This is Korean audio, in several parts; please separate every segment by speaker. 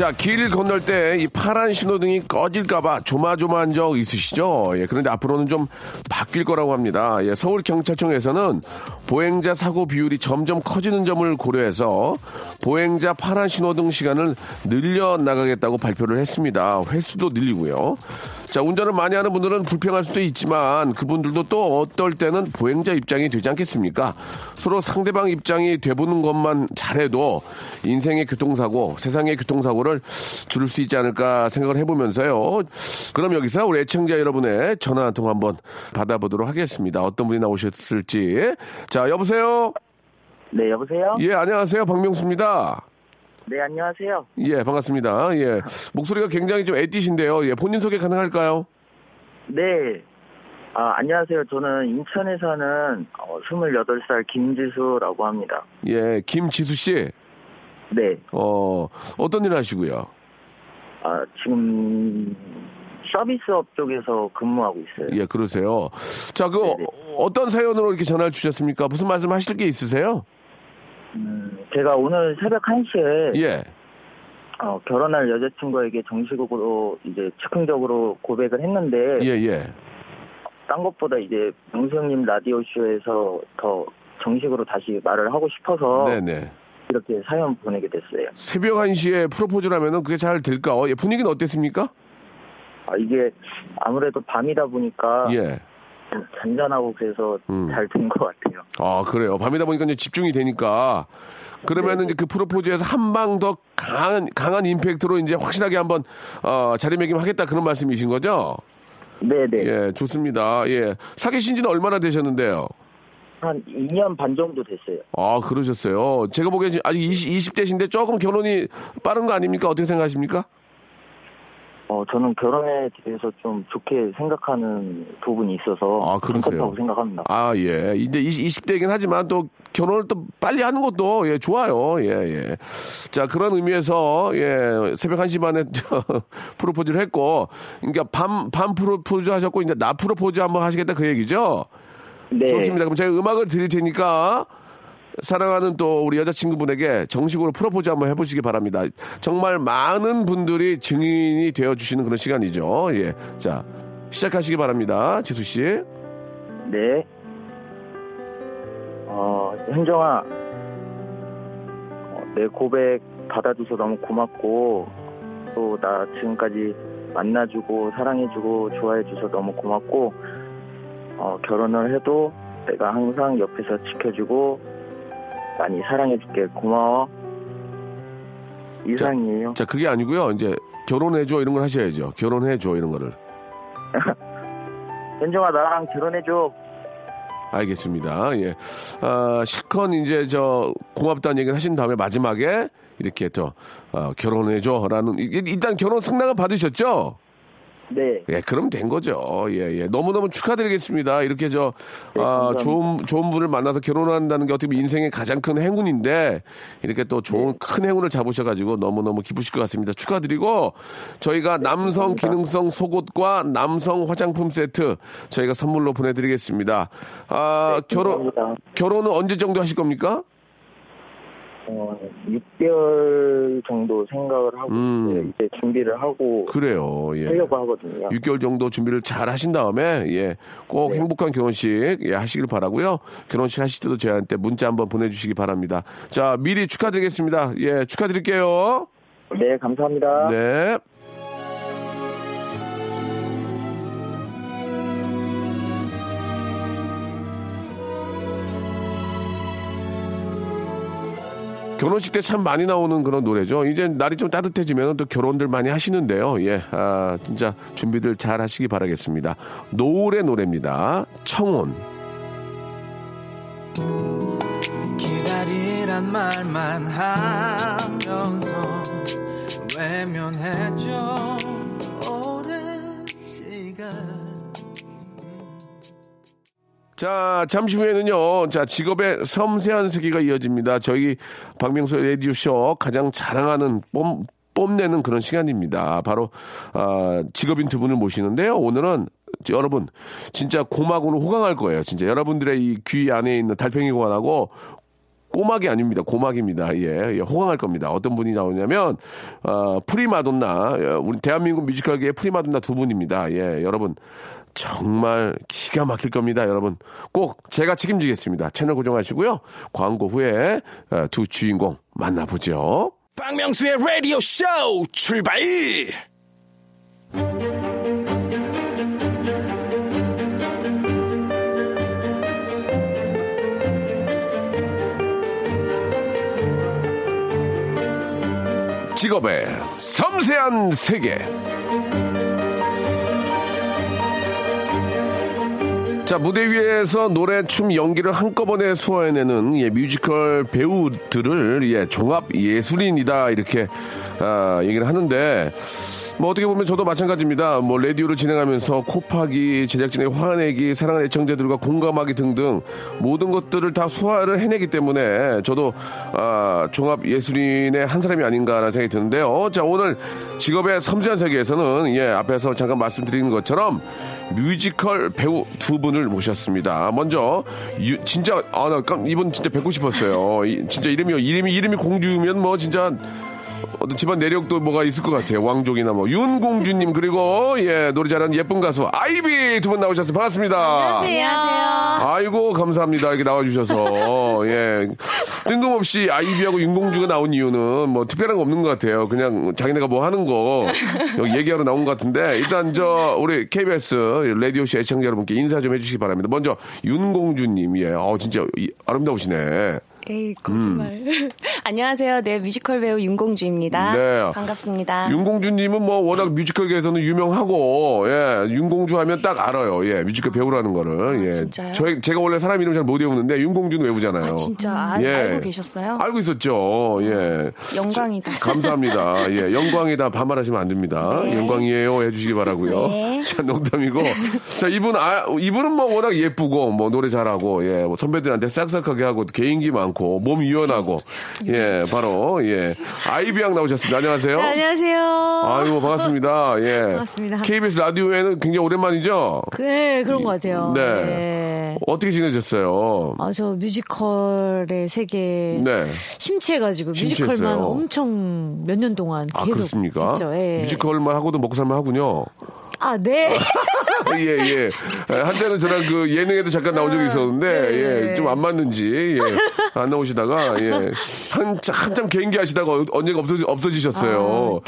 Speaker 1: 자, 길 건널 때 이 파란 신호등이 꺼질까봐 조마조마한 적 있으시죠? 예, 그런데 앞으로는 좀 바뀔 거라고 합니다. 예, 서울경찰청에서는 보행자 사고 비율이 점점 커지는 점을 고려해서 보행자 파란 신호등 시간을 늘려 나가겠다고 발표를 했습니다. 횟수도 늘리고요. 자, 운전을 많이 하는 분들은 불평할 수도 있지만 그분들도 또 어떨 때는 보행자 입장이 되지 않겠습니까? 서로 상대방 입장이 돼보는 것만 잘해도 인생의 교통사고, 세상의 교통사고를 줄일 수 있지 않을까 생각을 해보면서요. 그럼 여기서 우리 애청자 여러분의 전화 한 통 한번 받아보도록 하겠습니다. 어떤 분이 나오셨을지. 자, 여보세요?
Speaker 2: 네, 여보세요?
Speaker 1: 예, 안녕하세요. 박명수입니다.
Speaker 2: 네, 안녕하세요.
Speaker 1: 예, 반갑습니다. 예. 목소리가 굉장히 좀 애띠신데요. 예, 본인 소개 가능할까요?
Speaker 2: 네. 아, 안녕하세요. 저는 인천에 사는 어, 28살 김지수라고 합니다.
Speaker 1: 예, 김지수 씨.
Speaker 2: 네.
Speaker 1: 어, 어떤 일 하시고요?
Speaker 2: 아, 지금 서비스업 쪽에서 근무하고 있어요.
Speaker 1: 예, 그러세요. 자, 그
Speaker 2: 네네.
Speaker 1: 어, 어떤 사연으로 이렇게 전화를 주셨습니까? 무슨 말씀 하실 게 있으세요?
Speaker 2: 음, 제가 오늘 새벽 1시에
Speaker 1: 예.
Speaker 2: 어, 결혼할 여자친구에게 정식으로 이제 즉흥적으로 고백을 했는데
Speaker 1: 예, 예.
Speaker 2: 딴 것보다 이제 명수 형님 라디오 쇼에서 더 정식으로 다시 말을 하고 싶어서
Speaker 1: 네, 네.
Speaker 2: 이렇게 사연 보내게 됐어요.
Speaker 1: 새벽 1시에 프로포즈를 하면은 그게 잘 될까? 어, 예, 분위기는 어땠습니까?
Speaker 2: 아, 이게 아무래도 밤이다 보니까
Speaker 1: 예.
Speaker 2: 좀 잔잔하고 그래서
Speaker 1: 음.
Speaker 2: 잘된 것 같아요.
Speaker 1: 아, 그래요. 밤이다 보니까 이제 집중이 되니까. 그러면은 이제 그 프로포즈에서 한 방 더 강한, 강한 임팩트로 이제 확실하게 한번, 어, 자리매김 하겠다 그런 말씀이신 거죠?
Speaker 2: 네네.
Speaker 1: 예, 좋습니다. 예. 사귀신 지는 얼마나 되셨는데요?
Speaker 2: 한 2년 반 정도 됐어요.
Speaker 1: 아, 그러셨어요. 제가 보기엔 아직 20, 20대신데 조금 결혼이 빠른 거 아닙니까? 어떻게 생각하십니까?
Speaker 2: 어, 저는 결혼에 대해서 좀 좋게 생각하는 부분이 있어서
Speaker 1: 아?
Speaker 2: 괜찮다고 생각합니다.
Speaker 1: 아, 예. 이제 20, 20 대이긴 하지만 또 결혼을 또 빨리 하는 것도 예, 좋아요. 예, 예. 자, 그런 의미에서 예, 새벽 1시 반에 프로포즈를 했고 그러니까 밤, 밤 프로포즈 하셨고 이제 나 프로포즈 한번 하시겠다 그 얘기죠?
Speaker 2: 네.
Speaker 1: 좋습니다. 그럼 제가 음악을 드릴 테니까 사랑하는 또 우리 여자친구분에게 정식으로 프로포즈 한번 해보시기 바랍니다. 정말 많은 분들이 증인이 되어주시는 그런 시간이죠. 예. 자, 시작하시기 바랍니다. 지수씨.
Speaker 2: 네. 어, 현정아. 어, 내 고백 받아줘서 너무 고맙고, 또 나 지금까지 만나주고, 사랑해주고, 좋아해줘서 너무 고맙고, 어, 결혼을 해도 내가 항상 옆에서 지켜주고, 많이 사랑해줄게. 고마워. 이상이에요.
Speaker 1: 자, 그게 아니고요. 이제 결혼해줘 이런 걸 하셔야죠. 결혼해줘 이런 거를.
Speaker 2: 현정아, 나랑 결혼해줘.
Speaker 1: 알겠습니다. 예. 아, 실컷 이제 저 고맙다는 얘기를 하신 다음에 마지막에 이렇게 또 어, 결혼해줘라는 일단 결혼 승낙을 받으셨죠?
Speaker 2: 네.
Speaker 1: 예, 그럼 된 거죠. 예, 예. 너무너무 축하드리겠습니다. 이렇게 저,
Speaker 2: 네,
Speaker 1: 아. 좋은, 좋은 분을 만나서 결혼한다는 게 어떻게 보면 인생의 가장 큰 행운인데, 이렇게 또 좋은
Speaker 2: 네.
Speaker 1: 큰 행운을 잡으셔가지고 너무너무 기쁘실 것 같습니다. 축하드리고, 저희가 남성
Speaker 2: 네, 감사합니다.
Speaker 1: 기능성 속옷과 남성 화장품 세트 저희가 선물로 보내드리겠습니다. 아,
Speaker 2: 네,
Speaker 1: 결혼,
Speaker 2: 감사합니다.
Speaker 1: 결혼은 언제 정도 하실 겁니까?
Speaker 2: 어, 6개월 정도 생각을 하고
Speaker 1: 음.
Speaker 2: 이제 준비를 하고
Speaker 1: 그래요. 예.
Speaker 2: 하려고 하거든요.
Speaker 1: 6개월 정도 준비를 잘 하신 다음에 예, 꼭
Speaker 2: 네.
Speaker 1: 행복한 결혼식 예, 하시길 바라고요. 결혼식 하실 때도 저희한테 문자 한번 보내주시기 바랍니다. 자 미리 축하드리겠습니다. 예, 축하드릴게요.
Speaker 2: 네, 감사합니다.
Speaker 1: 네. 결혼식 때 참 많이 나오는 그런 노래죠. 이제 날이 좀 따뜻해지면 또 결혼들 많이 하시는데요. 예, 아, 진짜 준비들 잘 하시기 바라겠습니다. 노을의 노래입니다. 청혼.
Speaker 3: 기다리란 말만 하면서 외면했죠 오랜 시간
Speaker 1: 자, 잠시 후에는요, 자, 직업의 섬세한 세계가 이어집니다. 저희 박명수의 라디오쇼 가장 자랑하는 뽐, 뽐내는 그런 시간입니다. 바로, 아, 직업인 두 분을 모시는데요. 오늘은 여러분, 진짜 고막으로 호강할 거예요. 진짜 여러분들의 이 귀 안에 있는 달팽이 관하고 꼬막이 아닙니다. 고막입니다. 예, 예, 호강할 겁니다. 어떤 분이 나오냐면, 어, 프리마돈나, 예, 우리 대한민국 뮤지컬계의 프리마돈나 두 분입니다. 예, 여러분. 정말 기가 막힐 겁니다, 여러분. 꼭 제가 책임지겠습니다. 채널 고정하시고요. 광고 후에 어, 두 주인공 만나보죠.
Speaker 4: 박명수의 라디오 쇼 출발!
Speaker 1: 직업의 섬세한 세계. 자, 무대 위에서 노래, 춤, 연기를 한꺼번에 소화해내는 예, 뮤지컬 배우들을 예, 종합 예술인이다 이렇게 아, 얘기를 하는데 뭐 어떻게 보면 저도 마찬가지입니다. 뭐 라디오를 진행하면서 코파기, 제작진의 화내기, 사랑하는 애청자들과 공감하기 등등 모든 것들을 다 소화를 해내기 때문에 저도 아, 종합 예술인의 한 사람이 아닌가라는 생각이 드는데요. 자 오늘 직업의 섬세한 세계에서는 예 앞에서 잠깐 말씀드린 것처럼 뮤지컬 배우 두 분을 모셨습니다. 먼저 유- 진짜 아나 이분 진짜 뵙고 싶었어요. 이- 진짜 이름이 이름이 이름이 공주면 뭐 진짜 어떤 집안 내력도 뭐가 있을 것 같아요. 왕족이나 뭐 윤공주님 그리고 예 노래 잘하는 예쁜 가수 아이비 두 분 나오셨어요. 반갑습니다.
Speaker 5: 안녕하세요.
Speaker 1: 아이고 감사합니다 이렇게 나와주셔서 예 뜬금없이 아이비하고 윤공주가 나온 이유는 뭐 특별한 거 없는 것 같아요. 그냥 자기네가 뭐 하는 거 여기 얘기하러 나온 것 같은데 일단 저 우리 KBS 라디오 쇼 애청자 여러분께 인사 좀 해주시기 바랍니다. 먼저 윤공주님 예, 어 진짜 이- 아름다우시네.
Speaker 6: 에이, 거짓말. 안녕하세요. 네, 뮤지컬 배우 윤공주입니다.
Speaker 1: 네.
Speaker 6: 반갑습니다.
Speaker 1: 윤공주님은 뭐 워낙 뮤지컬계에서는 유명하고 예 윤공주 하면 딱 알아요 예 뮤지컬 배우라는 거를 예
Speaker 6: 아, 진짜요?
Speaker 1: 저 제가 원래 사람 이름 잘 못 외우는데 윤공주는 외우잖아요.
Speaker 6: 아, 진짜 아,
Speaker 1: 예.
Speaker 6: 알고 계셨어요?
Speaker 1: 알고 있었죠. 예.
Speaker 6: 영광이다.
Speaker 1: 감사합니다. 예, 영광이다 반말하시면 안 됩니다.
Speaker 6: 네.
Speaker 1: 영광이에요 해주시기 바라고요.
Speaker 6: 네.
Speaker 1: 자, 농담이고. 자, 이분 아, 이분은 뭐 워낙 예쁘고 뭐 노래 잘하고 예, 뭐 선배들한테 싹싹하게 하고 개인기 많고 몸 유연하고 예, 바로 예 아이비양 나오셨습니다. 안녕하세요.
Speaker 5: 네, 안녕하세요.
Speaker 1: 아이고 반갑습니다. 예.
Speaker 5: 반갑습니다.
Speaker 1: KBS 라디오에는 굉장히 오랜만이죠.
Speaker 5: 네, 그런 것 같아요.
Speaker 1: 네. 어떻게 지내셨어요?
Speaker 5: 아, 저 뮤지컬의 세계
Speaker 1: 네.
Speaker 5: 심취해가지고
Speaker 1: 심취했어요.
Speaker 5: 뮤지컬만 엄청 몇 년 동안
Speaker 1: 아
Speaker 5: 계속
Speaker 1: 그렇습니까?
Speaker 5: 했죠. 예.
Speaker 1: 뮤지컬만 하고도 먹고 살만 하군요.
Speaker 5: 아, 네.
Speaker 1: 예, 예. 한때는 저랑 그 예능에도 잠깐 나온 적이 있었는데,
Speaker 5: 네.
Speaker 1: 예, 좀 안 맞는지, 예, 안 나오시다가, 예, 한참, 한참 개인기 하시다가 언젠가 없어지, 없어지셨어요.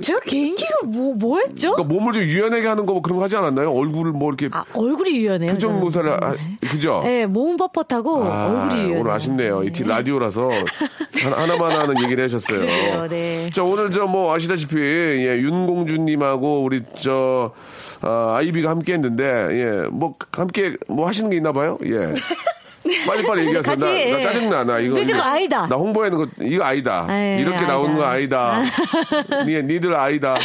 Speaker 5: 제가 개인기가 뭐, 뭐 했죠?
Speaker 1: 그러니까 몸을 좀 유연하게 하는 거 뭐 그런 거 하지 않았나요? 얼굴을 뭐 이렇게
Speaker 5: 아, 얼굴이 유연해요.
Speaker 1: 표정. 모사를, 하- 그죠?
Speaker 5: 네, 몸은 뻣뻣하고
Speaker 1: 아,
Speaker 5: 얼굴이 유연해요.
Speaker 1: 오늘 아쉽네요. 이 라디오라서 하나, 하나만 하는 얘기를 하셨어요.
Speaker 5: 그래요, 네.
Speaker 1: 자, 오늘 저 뭐 아시다시피, 예, 윤공주님하고 우리 저, 아, 아이비가 함께 했는데, 예, 뭐 함께 뭐 하시는 게 있나 봐요? 예. 빨리빨리 얘기하세요.
Speaker 5: 같이,
Speaker 1: 나, 나
Speaker 5: 예.
Speaker 1: 짜증나, 나 이거.
Speaker 5: 뮤지컬
Speaker 1: 이거-
Speaker 5: 아이다.
Speaker 1: 나 홍보하는 거, 이거 아니다.
Speaker 5: 예,
Speaker 1: 이렇게
Speaker 5: 아이다.
Speaker 1: 나오는 거 아니다. 니, 니들 아이다.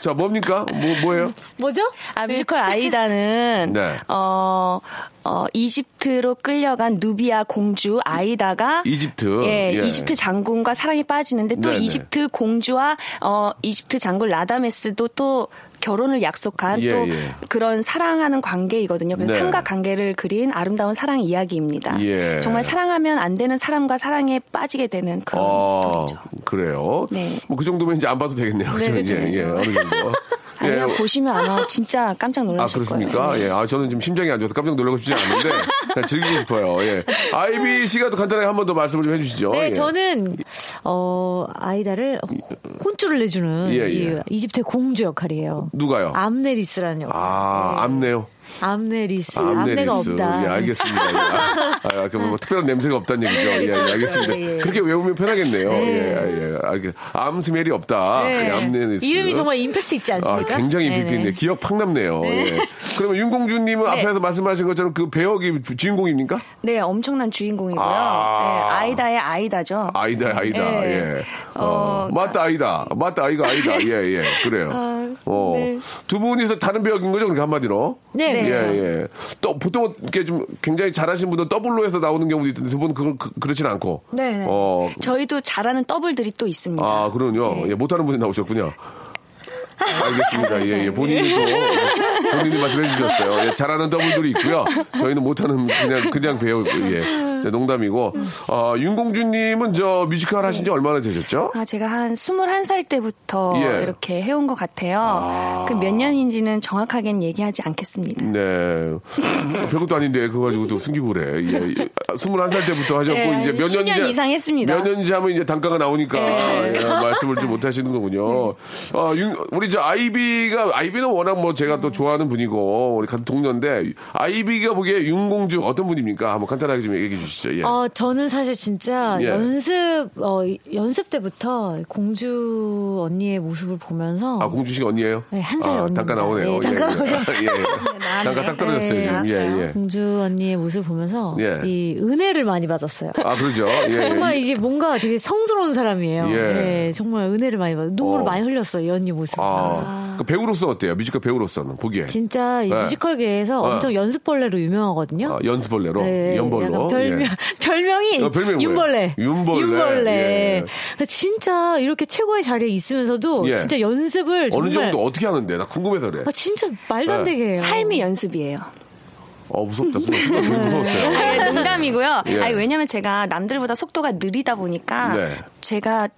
Speaker 1: 자, 뭡니까? 뭐, 뭐예요?
Speaker 5: 뭐죠?
Speaker 6: 아, 뮤지컬 아이다는,
Speaker 1: 네.
Speaker 6: 어, 어, 이집트로 끌려간 누비아 공주 아이다가
Speaker 1: 이집트.
Speaker 6: 예,
Speaker 1: 예.
Speaker 6: 이집트 장군과 사랑에 빠지는데 또
Speaker 1: 네네.
Speaker 6: 이집트 공주와 어, 이집트 장군 라다메스도 또 결혼을 약속한
Speaker 1: 예,
Speaker 6: 또
Speaker 1: 예.
Speaker 6: 그런 사랑하는 관계이거든요. 그래서
Speaker 1: 네.
Speaker 6: 삼각 관계를 그린 아름다운 사랑 이야기입니다.
Speaker 1: 예.
Speaker 6: 정말 사랑하면 안 되는 사람과 사랑에 빠지게 되는 그런
Speaker 1: 아,
Speaker 6: 스토리죠.
Speaker 1: 그래요?
Speaker 6: 네.
Speaker 1: 뭐 그 정도면 이제 안 봐도 되겠네요.
Speaker 6: 네, 그죠,
Speaker 1: 예,
Speaker 6: 그죠.
Speaker 1: 예, 어느 정도.
Speaker 6: 아니요 보시면 아마 진짜 깜짝
Speaker 1: 아,
Speaker 6: 놀라실
Speaker 1: 그렇습니까?
Speaker 6: 거예요.
Speaker 1: 예. 아, 저는 지금 심장이 안 좋아서 깜짝 놀라고 싶지 않은데, 그냥 즐기고 싶어요. 예. 아이비 씨가 또 간단하게 한 번 더 말씀을 좀 해주시죠.
Speaker 5: 네,
Speaker 1: 예.
Speaker 5: 저는 어 아이다를 혼쭐을 내주는
Speaker 1: 예, 예.
Speaker 5: 이 이집트의 공주 역할이에요.
Speaker 1: 누가요?
Speaker 5: 암네리스라는 역할.
Speaker 1: 아,
Speaker 5: 네.
Speaker 1: 암네요.
Speaker 5: 암네리스.
Speaker 1: 암네리스.
Speaker 5: 암네가 없다.
Speaker 1: 예, 알겠습니다. 예. 아, 아, 그 뭐, 특별한 냄새가 없다는 얘기죠. 예, 예, 알겠습니다.
Speaker 5: 예.
Speaker 1: 그렇게 외우면 편하겠네요.
Speaker 5: 네.
Speaker 1: 예, 예, 알겠. 암 smell이 없다.
Speaker 5: 네.
Speaker 1: 예, 암네리스.
Speaker 5: 이름이 정말 임팩트 있지
Speaker 1: 아,
Speaker 5: 않습니까?
Speaker 1: 굉장히
Speaker 5: 네네.
Speaker 1: 임팩트 있네. 기억 팍 남네요. 예. 그러면 윤공주님은
Speaker 6: 네.
Speaker 1: 앞에서 말씀하신 것처럼 그 배역이 주인공입니까?
Speaker 6: 네, 엄청난 주인공이고요.
Speaker 1: 아.
Speaker 6: 네, 아이다의 아이다죠.
Speaker 1: 아이다, 아이다.
Speaker 6: 네.
Speaker 1: 예. 어,
Speaker 6: 어,
Speaker 1: 맞다, 아이다. 맞다, 아이가, 아이다. 예, 예. 그래요. 어.
Speaker 6: 네.
Speaker 1: 두 분이서 다른 배역인 거죠? 그러니까 한마디로.
Speaker 5: 네,
Speaker 6: 네.
Speaker 1: 예,
Speaker 5: 그렇죠.
Speaker 1: 예. 또 보통 이렇게 좀 굉장히 잘하신 분은 더블로 해서 나오는 경우도 있던데 두 분은 그, 그, 그렇진 않고.
Speaker 5: 네, 네.
Speaker 1: 어.
Speaker 6: 저희도 잘하는 더블들이 또 있습니다.
Speaker 1: 아, 그러군요.
Speaker 6: 네.
Speaker 1: 예, 못하는 분이 나오셨군요. 알겠습니다. 예, 예. 본인이 또 본인이 말씀해 주셨어요. 예, 잘하는 더블들이 있고요. 저희는 못하는 그냥 그냥 배우 예. 자, 농담이고. 어, 윤공주님은 저 뮤지컬 하신 지 얼마나 되셨죠?
Speaker 6: 아, 제가 한 21살 때부터
Speaker 1: 예.
Speaker 6: 이렇게 해온 것 같아요. 그몇 년인지는 정확하게는 얘기하지 않겠습니다.
Speaker 1: 네. 별것도 아닌데 그거 가지고 또 숨기고 그래. 예. 예. 21살 때부터 하셨고
Speaker 6: 예,
Speaker 1: 이제 몇
Speaker 6: 10년
Speaker 1: 년째
Speaker 6: 이상 했습니다.
Speaker 1: 몇 년째 하면 이제 단가가 나오니까
Speaker 6: 네.
Speaker 1: 예, 말씀을 좀 못 하시는 거군요. 어, 윤- 우리 저 아이비가 아이비는 워낙 뭐 제가 또 좋아하는 분이고 우리 같은 동료인데 아이비가 보기에 윤공주 어떤 분입니까? 한번 간단하게 좀 얘기해 주시죠. 예.
Speaker 5: 어, 저는 사실 진짜
Speaker 1: 예.
Speaker 5: 연습, 어, 연습 때부터 공주 언니의 모습을 보면서.
Speaker 1: 아, 공주 씨가 언니예요?
Speaker 5: 네, 한살
Speaker 1: 아,
Speaker 5: 언니 남자.
Speaker 1: 나오네요.
Speaker 5: 예, 단가
Speaker 1: 예,
Speaker 5: 나오죠.
Speaker 1: 예. 예. 단가 딱 떨어졌어요,
Speaker 5: 네,
Speaker 1: 지금.
Speaker 6: 나왔어요.
Speaker 1: 예, 예.
Speaker 5: 공주 언니의 모습을 보면서
Speaker 1: 예.
Speaker 5: 이 은혜를 많이 받았어요.
Speaker 1: 아, 그러죠. 예, 예.
Speaker 5: 정말 이게 뭔가 되게 성스러운 사람이에요.
Speaker 1: 예.
Speaker 5: 예, 정말 은혜를 많이 받아. 눈물을
Speaker 1: 어.
Speaker 5: 많이 흘렸어요, 이 언니 모습. 보면서.
Speaker 1: 아, 그 배우로서 어때요? 뮤지컬 배우로서는 보기에.
Speaker 5: 진짜 이
Speaker 1: 네.
Speaker 5: 뮤지컬계에서
Speaker 1: 어.
Speaker 5: 엄청 연습벌레로 유명하거든요.
Speaker 1: 아, 연습벌레로?
Speaker 5: 네,
Speaker 1: 연벌로?
Speaker 5: 별명,
Speaker 1: 예.
Speaker 5: 별명이
Speaker 1: 어, 별명이 뭐예요?
Speaker 5: 윤벌레.
Speaker 1: 윤벌레.
Speaker 5: 윤벌레.
Speaker 1: 예.
Speaker 5: 진짜 이렇게 최고의 자리에 있으면서도
Speaker 1: 예.
Speaker 5: 진짜 연습을
Speaker 1: 어느 정도 어떻게 하는데? 나 궁금해서 그래.
Speaker 5: 아, 진짜 말도 안
Speaker 1: 네.
Speaker 5: 되게 해요.
Speaker 6: 삶이 연습이에요.
Speaker 1: 어, 무섭다. 순간, 순간 되게 무서웠어요.
Speaker 6: 아니, 농담이고요.
Speaker 1: 예.
Speaker 6: 아니, 왜냐면 제가 남들보다 속도가 느리다 보니까
Speaker 1: 네.
Speaker 6: 제가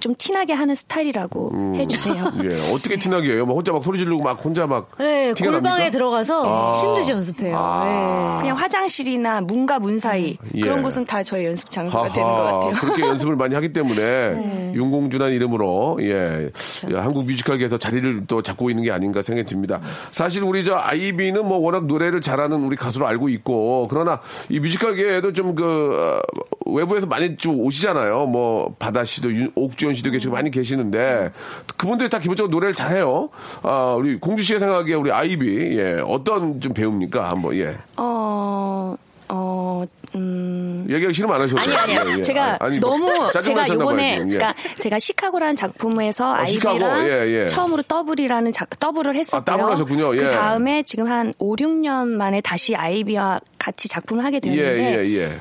Speaker 6: 좀 티나게 하는 스타일이라고 해주세요.
Speaker 1: 예, 어떻게 티나게 해요? 막 혼자 막 소리 지르고 막 혼자 막.
Speaker 5: 네, 골방에
Speaker 1: 납니까?
Speaker 5: 들어가서
Speaker 1: 아.
Speaker 5: 미친 듯이 연습해요.
Speaker 1: 아.
Speaker 6: 그냥 화장실이나 문과 문 사이
Speaker 1: 예.
Speaker 6: 그런 곳은 다 저의 연습 장소가 되는 것
Speaker 1: 하하,
Speaker 6: 같아요. 네.
Speaker 1: 그렇게 연습을 많이 하기 때문에 윤공주란 이름으로 예, 예, 한국 뮤지컬계에서 자리를 또 잡고 있는 게 아닌가 생각이 듭니다. 사실 우리 저 아이비는 뭐 워낙 노래를 잘하는 우리 가수로 알고 있고 그러나 이 뮤지컬계에도 좀 그 외부에서 많이 좀 오시잖아요. 뭐 바다 씨도 윤- 옥주 현 씨도 계시고 많이 계시는데 그분들이 다 기본적으로 노래를 잘해요. 아 우리 공주 씨의 생각에 우리 아이비 예, 어떤 좀 배우입니까? 한번 예.
Speaker 6: 어, 어, 음.
Speaker 1: 얘기하기 싫으면 안 하셔도
Speaker 6: 아니
Speaker 1: 돼요.
Speaker 6: 아니요.
Speaker 1: 예, 예.
Speaker 6: 제가
Speaker 1: 아니, 뭐
Speaker 6: 너무 제가 요번에.
Speaker 1: 예.
Speaker 6: 그러니까 제가 시카고라는 작품에서
Speaker 1: 아, 시카고?
Speaker 6: 아이비랑
Speaker 1: 예, 예.
Speaker 6: 처음으로 더블이라는 작, 더블을 했었고요.
Speaker 1: 아, 더블 하셨군요. 예.
Speaker 6: 그 다음에 지금 한 5, 6년 만에 다시 아이비와 같이 작품을 하게
Speaker 1: 예.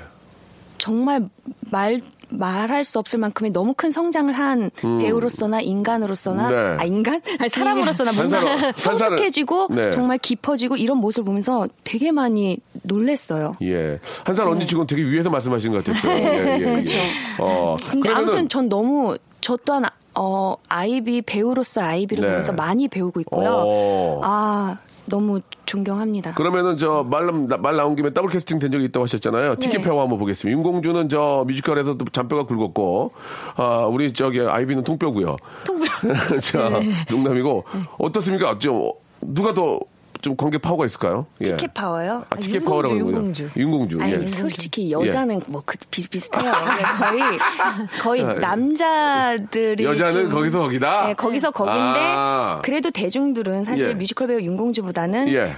Speaker 6: 정말 말 말할 수 없을 만큼의 너무 큰 성장을 한 배우로서나 인간으로서나
Speaker 1: 네.
Speaker 6: 아 인간 아니, 사람으로서나
Speaker 1: 한
Speaker 6: 뭔가. 성숙해지고
Speaker 1: 네.
Speaker 6: 정말 깊어지고 이런 모습을 보면서 되게 많이 놀랬어요.
Speaker 1: 예. 한살 언니 치고는 되게 위에서 말씀하시는 것 같았어요. 예, 예, 예.
Speaker 6: 그쵸.
Speaker 1: 어.
Speaker 6: 근데
Speaker 1: 그러면은
Speaker 6: 아무튼 전 너무 저 또한 어 아이비 배우로서 아이비를
Speaker 1: 네.
Speaker 6: 보면서 많이 배우고 있고요.
Speaker 1: 어.
Speaker 6: 아 너무 존경합니다.
Speaker 1: 그러면은 저말말 나온 김에 더블 캐스팅 된 적이 있다고 하셨잖아요.
Speaker 6: 네.
Speaker 1: 티켓 파워 한번 보겠습니다. 윤공주는 저 뮤지컬에서 또 잔뼈가 굵었고, 아 우리 저기 아이비는 통뼈고요. 통뼈. 자
Speaker 6: 네.
Speaker 1: 농담이고 어떻습니까? 좀 누가 더 좀 관객 파워가 있을까요? 예.
Speaker 6: 티켓 파워요?
Speaker 1: 아, 티켓
Speaker 5: 윤공주,
Speaker 1: 파워라고 하는군요.
Speaker 5: 윤공주.
Speaker 1: 윤공주.
Speaker 6: 아니
Speaker 1: 예.
Speaker 6: 솔직히 여자는 뭐 그 비슷비슷해요. 근데 거의 거의 남자들이
Speaker 1: 여자는
Speaker 6: 좀-
Speaker 1: 거기서 거기다?
Speaker 6: 네, 거기서 거긴데
Speaker 1: 아.
Speaker 6: 그래도 대중들은 사실
Speaker 1: 예.
Speaker 6: 뮤지컬 배우 윤공주보다는
Speaker 1: 예.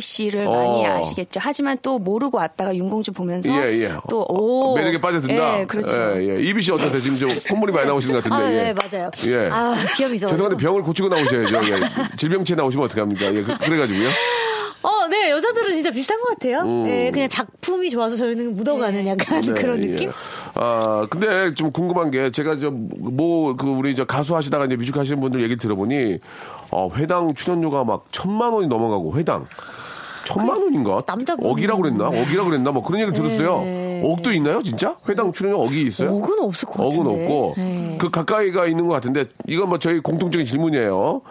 Speaker 6: 씨를
Speaker 1: 어.
Speaker 6: 많이 아시겠죠. 하지만 또 모르고 왔다가 윤공주 보면서
Speaker 1: 예, 예.
Speaker 6: 또 오,
Speaker 1: 매력에 빠져든다.
Speaker 6: 예, 그렇죠.
Speaker 1: 예, 예. 씨 어떠세요? 지금 좀 콧물이 많이 나오시는 것 같은데.
Speaker 5: 아,
Speaker 1: 예.
Speaker 5: 네, 맞아요.
Speaker 1: 예.
Speaker 5: 아, 있어.
Speaker 1: 죄송한데 병을 고치고 나오셔야죠. 예. 질병치에 나오시면 어떡합니까? 예, 그, 래가지고 요
Speaker 5: 어, 네. 여자들은 진짜 비슷한 것 같아요. 예, 그냥 작품이 좋아서 저희는 묻어가는 약간
Speaker 1: 네,
Speaker 5: 그런
Speaker 1: 예.
Speaker 5: 느낌?
Speaker 1: 아, 근데 좀 궁금한 게 제가 저 뭐 그 우리 저 가수 하시다가 이제 뮤직 하시는 분들 얘기 들어보니 어, 회당 출연료가 막 천만 원이 넘어가고 회당 천만 원인가?
Speaker 5: 남자분.
Speaker 1: 억이라고 그랬나? 억이라고 그랬나? 뭐 그런 얘기를 들었어요.
Speaker 5: 네.
Speaker 1: 억도 있나요, 진짜? 회당 출연료 억이 있어요?
Speaker 5: 억은 없을 것
Speaker 1: 억은
Speaker 5: 같은데.
Speaker 1: 없고
Speaker 5: 네.
Speaker 1: 그 가까이가 있는 것 같은데 이건 뭐 저희 공통적인 질문이에요.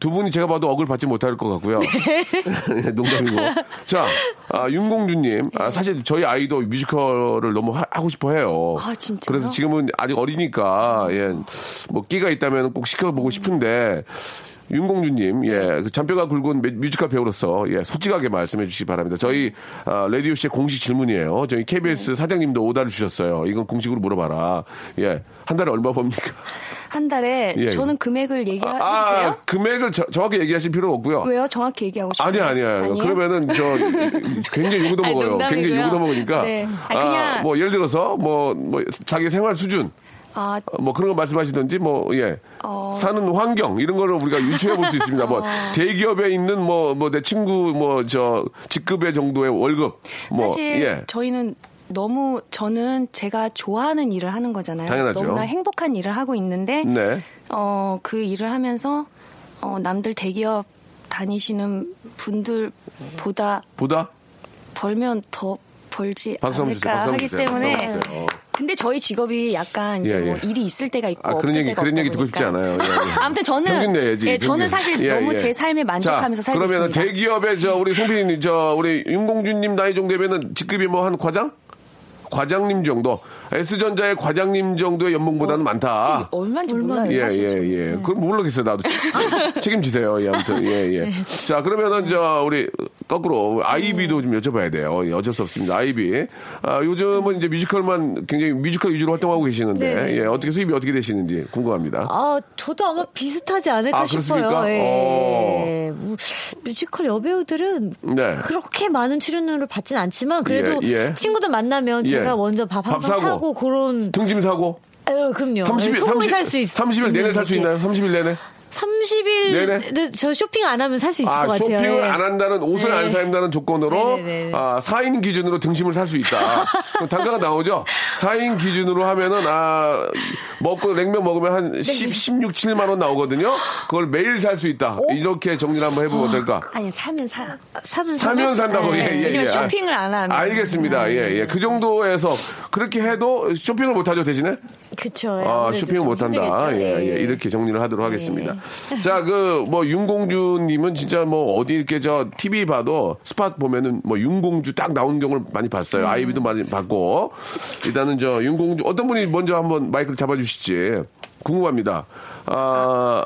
Speaker 1: 두 분이 제가 봐도 억을 받지 못할 것 같고요. 네, 농담이고. 자, 아, 윤공주님, 아, 사실 저희 아이도 뮤지컬을 너무 하, 고 싶어 해요.
Speaker 6: 아, 진짜요?
Speaker 1: 그래서 지금은 아직 어리니까 예, 뭐 끼가 있다면 꼭 시켜보고 싶은데. 윤공주님, 예, 그 잔뼈가 굵은 뮤- 뮤지컬 배우로서, 예, 솔직하게 말씀해 주시기 바랍니다. 저희, 아, 라디오 씨의 공식 질문이에요. 저희 KBS 사장님도 오다를 주셨어요. 이건 공식으로 물어봐라. 예, 한 달에 얼마 법니까?
Speaker 6: 한 달에
Speaker 1: 예, 예.
Speaker 6: 저는 금액을 얘기해도
Speaker 1: 아,
Speaker 6: 돼요?
Speaker 1: 금액을 저- 정확히 얘기하실 필요는 없고요.
Speaker 6: 왜요? 정확히 얘기하고 싶어요.
Speaker 1: 아니야, 아니야. 그러면은 저 굉장히 욕도
Speaker 6: 아니,
Speaker 1: 먹어요.
Speaker 6: 농담이고요.
Speaker 1: 굉장히 욕도 먹으니까.
Speaker 6: 네.
Speaker 1: 아,
Speaker 6: 아니, 그냥-
Speaker 1: 뭐 예를 들어서 뭐, 뭐 자기 생활 수준
Speaker 6: 아,
Speaker 1: 어, 뭐 그런 거 말씀하시든지 뭐 예.
Speaker 6: 어.
Speaker 1: 사는 환경 이런 거를 우리가 유추해 볼 수 있습니다. 뭐 대기업에 있는 뭐 뭐 내 친구 뭐 저 직급의 정도의 월급 뭐
Speaker 6: 사실
Speaker 1: 예.
Speaker 6: 저희는 너무 저는 제가 좋아하는 일을 하는 거잖아요.
Speaker 1: 당연하죠.
Speaker 6: 너무나 행복한 일을 하고 있는데
Speaker 1: 네.
Speaker 6: 어, 그 일을 하면서 어, 남들 대기업 다니시는 분들보다
Speaker 1: 보다
Speaker 6: 벌면 더 벌지
Speaker 1: 주세요.
Speaker 6: 않을까
Speaker 1: 한번
Speaker 6: 하기
Speaker 1: 주세요.
Speaker 6: 때문에
Speaker 1: 주세요. 어.
Speaker 6: 근데 저희 직업이 약간 이제
Speaker 1: 예,
Speaker 6: 뭐
Speaker 1: 예.
Speaker 6: 일이 있을 때가 있고
Speaker 1: 아, 그런 얘기, 그런 얘기 듣고 싶지. 않아요. 예, 예.
Speaker 6: 아무튼 저는
Speaker 1: 평균 내야지.
Speaker 6: 예, 저는. 사실
Speaker 1: 예,
Speaker 6: 너무
Speaker 1: 예.
Speaker 6: 제 삶에 만족하면서
Speaker 1: 자,
Speaker 6: 살고
Speaker 1: 그러면은
Speaker 6: 있습니다.
Speaker 1: 대기업의 저 우리 송피디님 저 우리 윤공준님 나이 정도 되면은 직급이 뭐 한 과장? 과장님 정도. S전자의 과장님 정도의 연봉보다는 많다.
Speaker 6: 얼마인지 몰라요.
Speaker 1: 예, 예. 예. 그건 모르겠어요, 나도. 책임지세요, 예, 아무튼. 예, 예. 자, 그러면은, 저, 우리, 거꾸로, 아이비도 좀 여쭤봐야 돼요. 예, 어쩔 수 없습니다, 아이비. 아, 요즘은 이제 뮤지컬만 굉장히 뮤지컬 위주로 활동하고 계시는데,
Speaker 5: 네네.
Speaker 1: 예, 어떻게 수입이 어떻게 되시는지 궁금합니다.
Speaker 5: 아, 저도 아마 비슷하지 않을까
Speaker 1: 아?
Speaker 5: 싶어요. 예.
Speaker 1: 어.
Speaker 5: 뭐, 뮤지컬 여배우들은
Speaker 1: 네.
Speaker 5: 그렇게 많은 출연료를 받진 않지만 그래도
Speaker 1: 예, 예.
Speaker 5: 친구들 만나면
Speaker 1: 예.
Speaker 5: 제가 먼저 밥한밥번
Speaker 1: 사고.
Speaker 5: 사고. 그런
Speaker 1: 등짐 사고.
Speaker 5: 아유, 그럼요.
Speaker 1: 30일,
Speaker 5: 소금이 살수 있어.
Speaker 1: 30일 내내 살 수 있나요? 30일 내내?
Speaker 5: 30일
Speaker 1: 네네.
Speaker 5: 저 쇼핑 안 하면 살 수 있을
Speaker 1: 아,
Speaker 5: 것 같아요.
Speaker 1: 쇼핑을
Speaker 5: 예.
Speaker 1: 안 한다는 옷을
Speaker 5: 네.
Speaker 1: 안 사입는다는 조건으로
Speaker 5: 네네네.
Speaker 1: 아, 4인 기준으로 등심을 살 수 있다. 단가가 나오죠? 4인 기준으로 하면은 아, 먹고 냉면 먹으면 한 10, 16, 7만 원 나오거든요. 그걸 매일 살 수 있다. 이렇게 정리를 한번 해보면 어떨까?
Speaker 6: 아니 사면 사.
Speaker 5: 사면
Speaker 1: 사면? 산다고
Speaker 5: 네.
Speaker 1: 예, 예, 예. 아,
Speaker 6: 쇼핑을 안 하면.
Speaker 1: 알겠습니다. 예, 예. 그 정도에서 그렇게 해도 쇼핑을 못 하죠, 대신에?
Speaker 5: 예,
Speaker 1: 아, 쇼핑을 좀못 한다.
Speaker 5: 힘들겠죠.
Speaker 1: 예, 예. 이렇게 정리를 하도록 하겠습니다. 자, 그, 뭐, 윤공주님은 진짜 뭐, 어디 이렇게 저, TV 봐도 스팟 보면은 뭐, 윤공주 딱 나오는 경우를 많이 봤어요.
Speaker 5: 음.
Speaker 1: 아이비도 많이 봤고. 일단은 저, 윤공주, 어떤 분이 먼저 한번 마이크를 잡아주실지 궁금합니다. 아,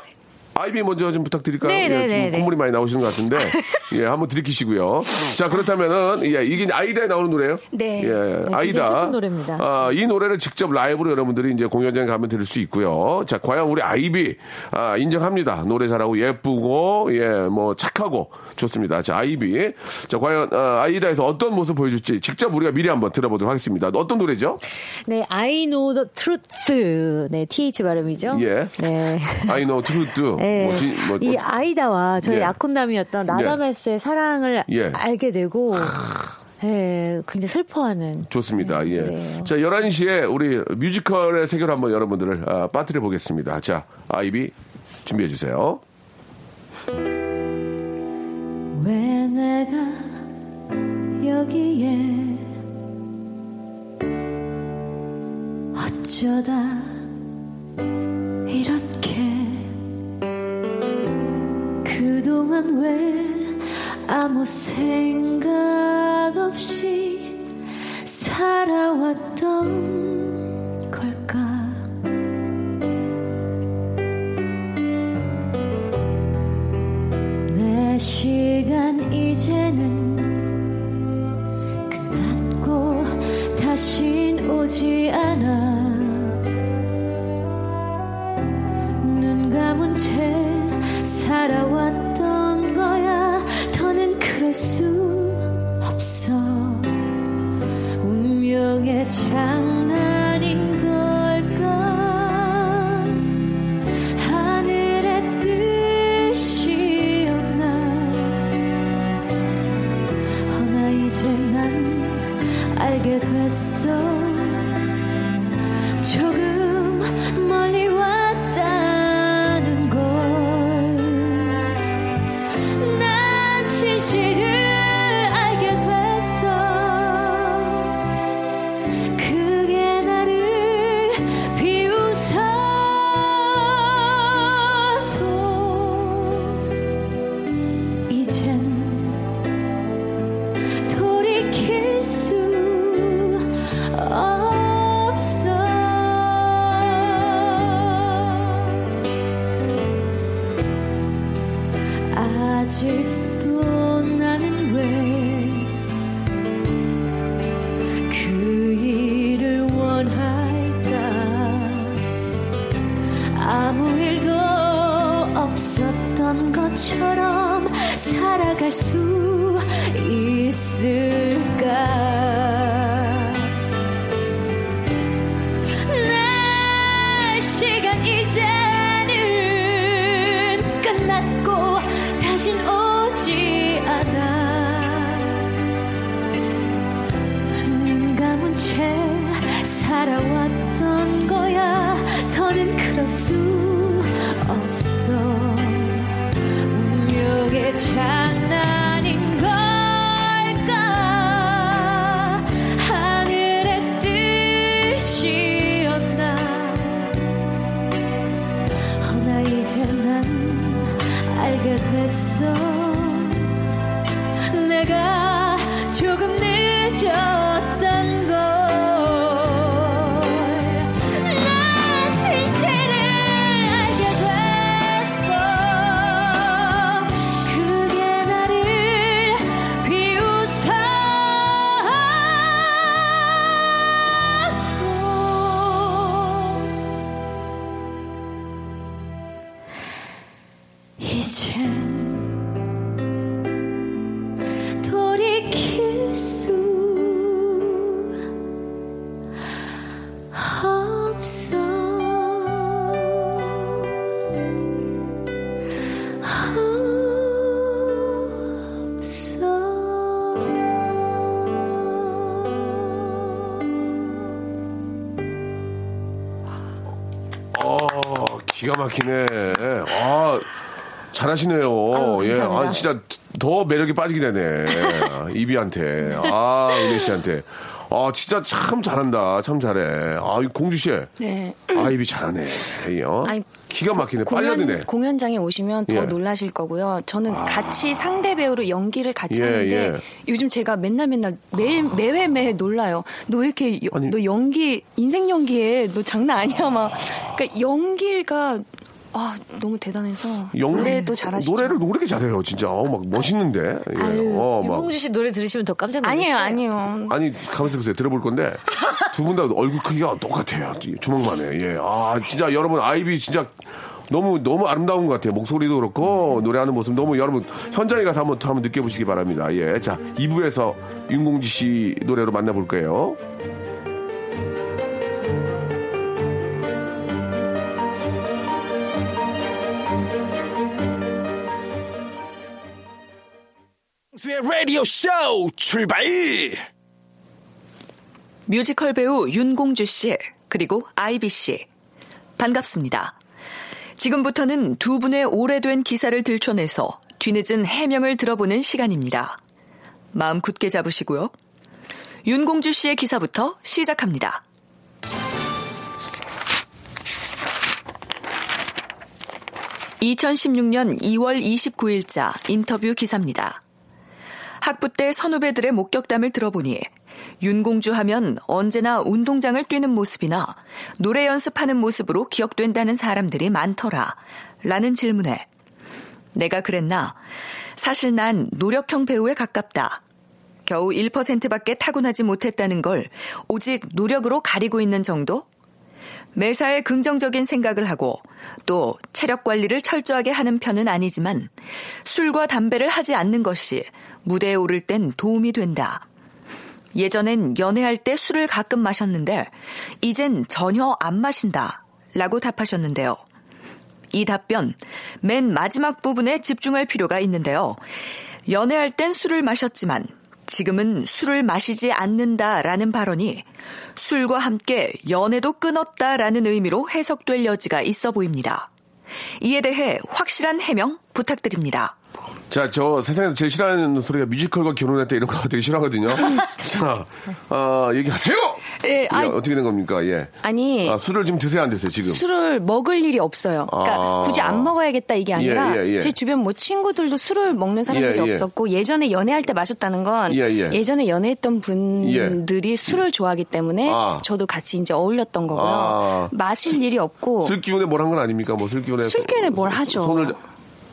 Speaker 1: 아이비 먼저 좀 부탁드릴까요?
Speaker 5: 네, 네,
Speaker 1: 예, 지금
Speaker 5: 네, 네.
Speaker 1: 콧물이 많이 나오시는 것 같은데. 예, 한번 들이키시고요. 자, 그렇다면은, 예, 이게 아이다에 나오는 노래예요
Speaker 6: 네.
Speaker 1: 예, 아이다.
Speaker 5: 노래입니다.
Speaker 1: 아, 이 노래를 직접 라이브로 여러분들이 이제 공연장에 가면 들을 수 있고요. 자, 과연 우리 아이비, 아, 인정합니다. 노래 잘하고 예쁘고, 예, 뭐, 착하고, 좋습니다. 자, 아이비. 자, 과연, 아, 이다에서 어떤 모습 보여줄지 직접 우리가 미리 한번 들어보도록 하겠습니다. 어떤 노래죠?
Speaker 5: 네, I know the truth. 네, TH 발음이죠.
Speaker 1: 예.
Speaker 5: 네.
Speaker 1: I know truth.
Speaker 5: 네.
Speaker 1: 뭐, 지- 뭐,
Speaker 5: 이
Speaker 1: 어,
Speaker 5: 아이다와 저희
Speaker 1: 예.
Speaker 5: 아콘담이었던 라다메스의 사랑을
Speaker 1: 예.
Speaker 5: 알게 되고, 예, 굉장히 슬퍼하는.
Speaker 1: 좋습니다. 예.
Speaker 5: 그래요.
Speaker 1: 자, 11시에 우리 뮤지컬의 세계로 한번 여러분들을 아, 빠뜨려 보겠습니다. 자, 아이비 준비해 주세요.
Speaker 5: 왜 내가 여기에 어쩌다 이렇 그동안 왜 아무 생각 없이 살아왔던 걸까? 내 시간 이제는 끝났고 다신 오지 않아. 눈 감은 채 살아왔던 거야. 더는 그럴 수 없어. 운명의 장 눈 감은 채 살아왔던 거야. 더는 그럴 수 없어. 운명의 장
Speaker 1: 잘하시네요.
Speaker 7: 아유,
Speaker 1: 예. 아, 진짜 더 매력이 빠지게 되네. 이비한테. 아, 은혜 씨한테. 아, 진짜 참 잘한다. 참 잘해. 아, 이 공주 씨.
Speaker 6: 네.
Speaker 1: 아, 이비 잘하네. 이, 어?
Speaker 6: 아니,
Speaker 1: 기가 막히네. 빨려드네.
Speaker 6: 공연장에 오시면 더
Speaker 1: 예. 아.
Speaker 6: 놀라실 거고요. 저는 같이 상대 배우로 연기를 같이
Speaker 1: 예,
Speaker 6: 하는데
Speaker 1: 예.
Speaker 6: 요즘 제가 맨날 맨날 매일 매회 매회 놀라요. 너 왜 이렇게 여-
Speaker 1: 아니.
Speaker 6: 너 연기 인생 연기해? 너 장난 아니야 막. 그러니까 연기가 아 너무 대단해서
Speaker 1: 영-
Speaker 6: 노래도 잘하시죠.
Speaker 1: 노래를 왜 이렇게 잘해요, 진짜. 어, 막 멋있는데. 예.
Speaker 6: 아유,
Speaker 1: 어, 막.
Speaker 7: 윤봉주 씨 노래 들으시면 더 깜짝 놀라실
Speaker 6: 아니에요,
Speaker 7: 거예요.
Speaker 6: 아니에요.
Speaker 1: 아니, 가만있어 보세요. 들어볼 건데. 두 분 다 얼굴 크기가 똑같아요. 주먹만 해. 예. 아, 진짜 여러분, 아이비 진짜 너무, 너무 아름다운 것 같아요. 목소리도 그렇고, 노래하는 모습 너무 여러분, 현장에 가서 한번, 한번 느껴보시기 바랍니다. 예. 자, 2부에서 윤공지 씨 노래로 만나볼 거예요.
Speaker 4: 수의 라디오 쇼 출발!
Speaker 8: 뮤지컬 배우 윤공주 씨, 그리고 아이비 씨. 반갑습니다. 지금부터는 두 분의 오래된 기사를 들춰내서 뒤늦은 해명을 들어보는 시간입니다. 마음 굳게 잡으시고요. 윤공주 씨의 기사부터 시작합니다. (2016년 2월 29일자) 인터뷰 기사입니다. 학부 때 선후배들의 목격담을 들어보니 윤공주 하면 언제나 운동장을 뛰는 모습이나 노래 연습하는 모습으로 기억된다는 사람들이 많더라. 라는 질문에 내가 그랬나? 사실 난 노력형 배우에 가깝다. 겨우 1%밖에 타고나지 못했다는 걸 오직 노력으로 가리고 있는 정도? 매사에 긍정적인 생각을 하고 또 체력 관리를 철저하게 하는 편은 아니지만 술과 담배를 하지 않는 것이 무대에 오를 땐 도움이 된다. 예전엔 연애할 때 술을 가끔 마셨는데 이젠 전혀 안 마신다. 라고 답하셨는데요. 이 답변 맨 마지막 부분에 집중할 필요가 있는데요. 연애할 땐 술을 마셨지만 지금은 술을 마시지 않는다라는 발언이 술과 함께 연애도 끊었다라는 의미로 해석될 여지가 있어 보입니다. 이에 대해 확실한 해명 부탁드립니다.
Speaker 1: 자, 저 세상에서 제일 싫어하는 소리가 뮤지컬과 결혼했다 이런 거 되게 싫어하거든요. 자, 아, 얘기하세요!
Speaker 6: 예,
Speaker 1: 예,
Speaker 6: 아니,
Speaker 1: 어떻게 된 겁니까? 예.
Speaker 6: 아니
Speaker 1: 아, 술을 지금 드세요, 안 드세요, 지금?
Speaker 6: 술을 먹을 일이 없어요. 그러니까
Speaker 1: 아.
Speaker 6: 굳이 안 먹어야겠다 이게 아니라
Speaker 1: 예, 예, 예.
Speaker 6: 제 주변 뭐 친구들도 술을 먹는 사람들이
Speaker 1: 예, 예.
Speaker 6: 없었고 예전에 연애할 때 마셨다는 건
Speaker 1: 예, 예.
Speaker 6: 전에 연애했던 분들이 술을 좋아하기 때문에
Speaker 1: 아.
Speaker 6: 저도 같이 이제 어울렸던 거고요.
Speaker 1: 아.
Speaker 6: 마실 일이 없고
Speaker 1: 술 기운에 뭘 한 건 아닙니까? 뭐 술 기운에.
Speaker 6: 술 기운에 뭘
Speaker 1: 손-
Speaker 6: 하죠.
Speaker 1: 손을.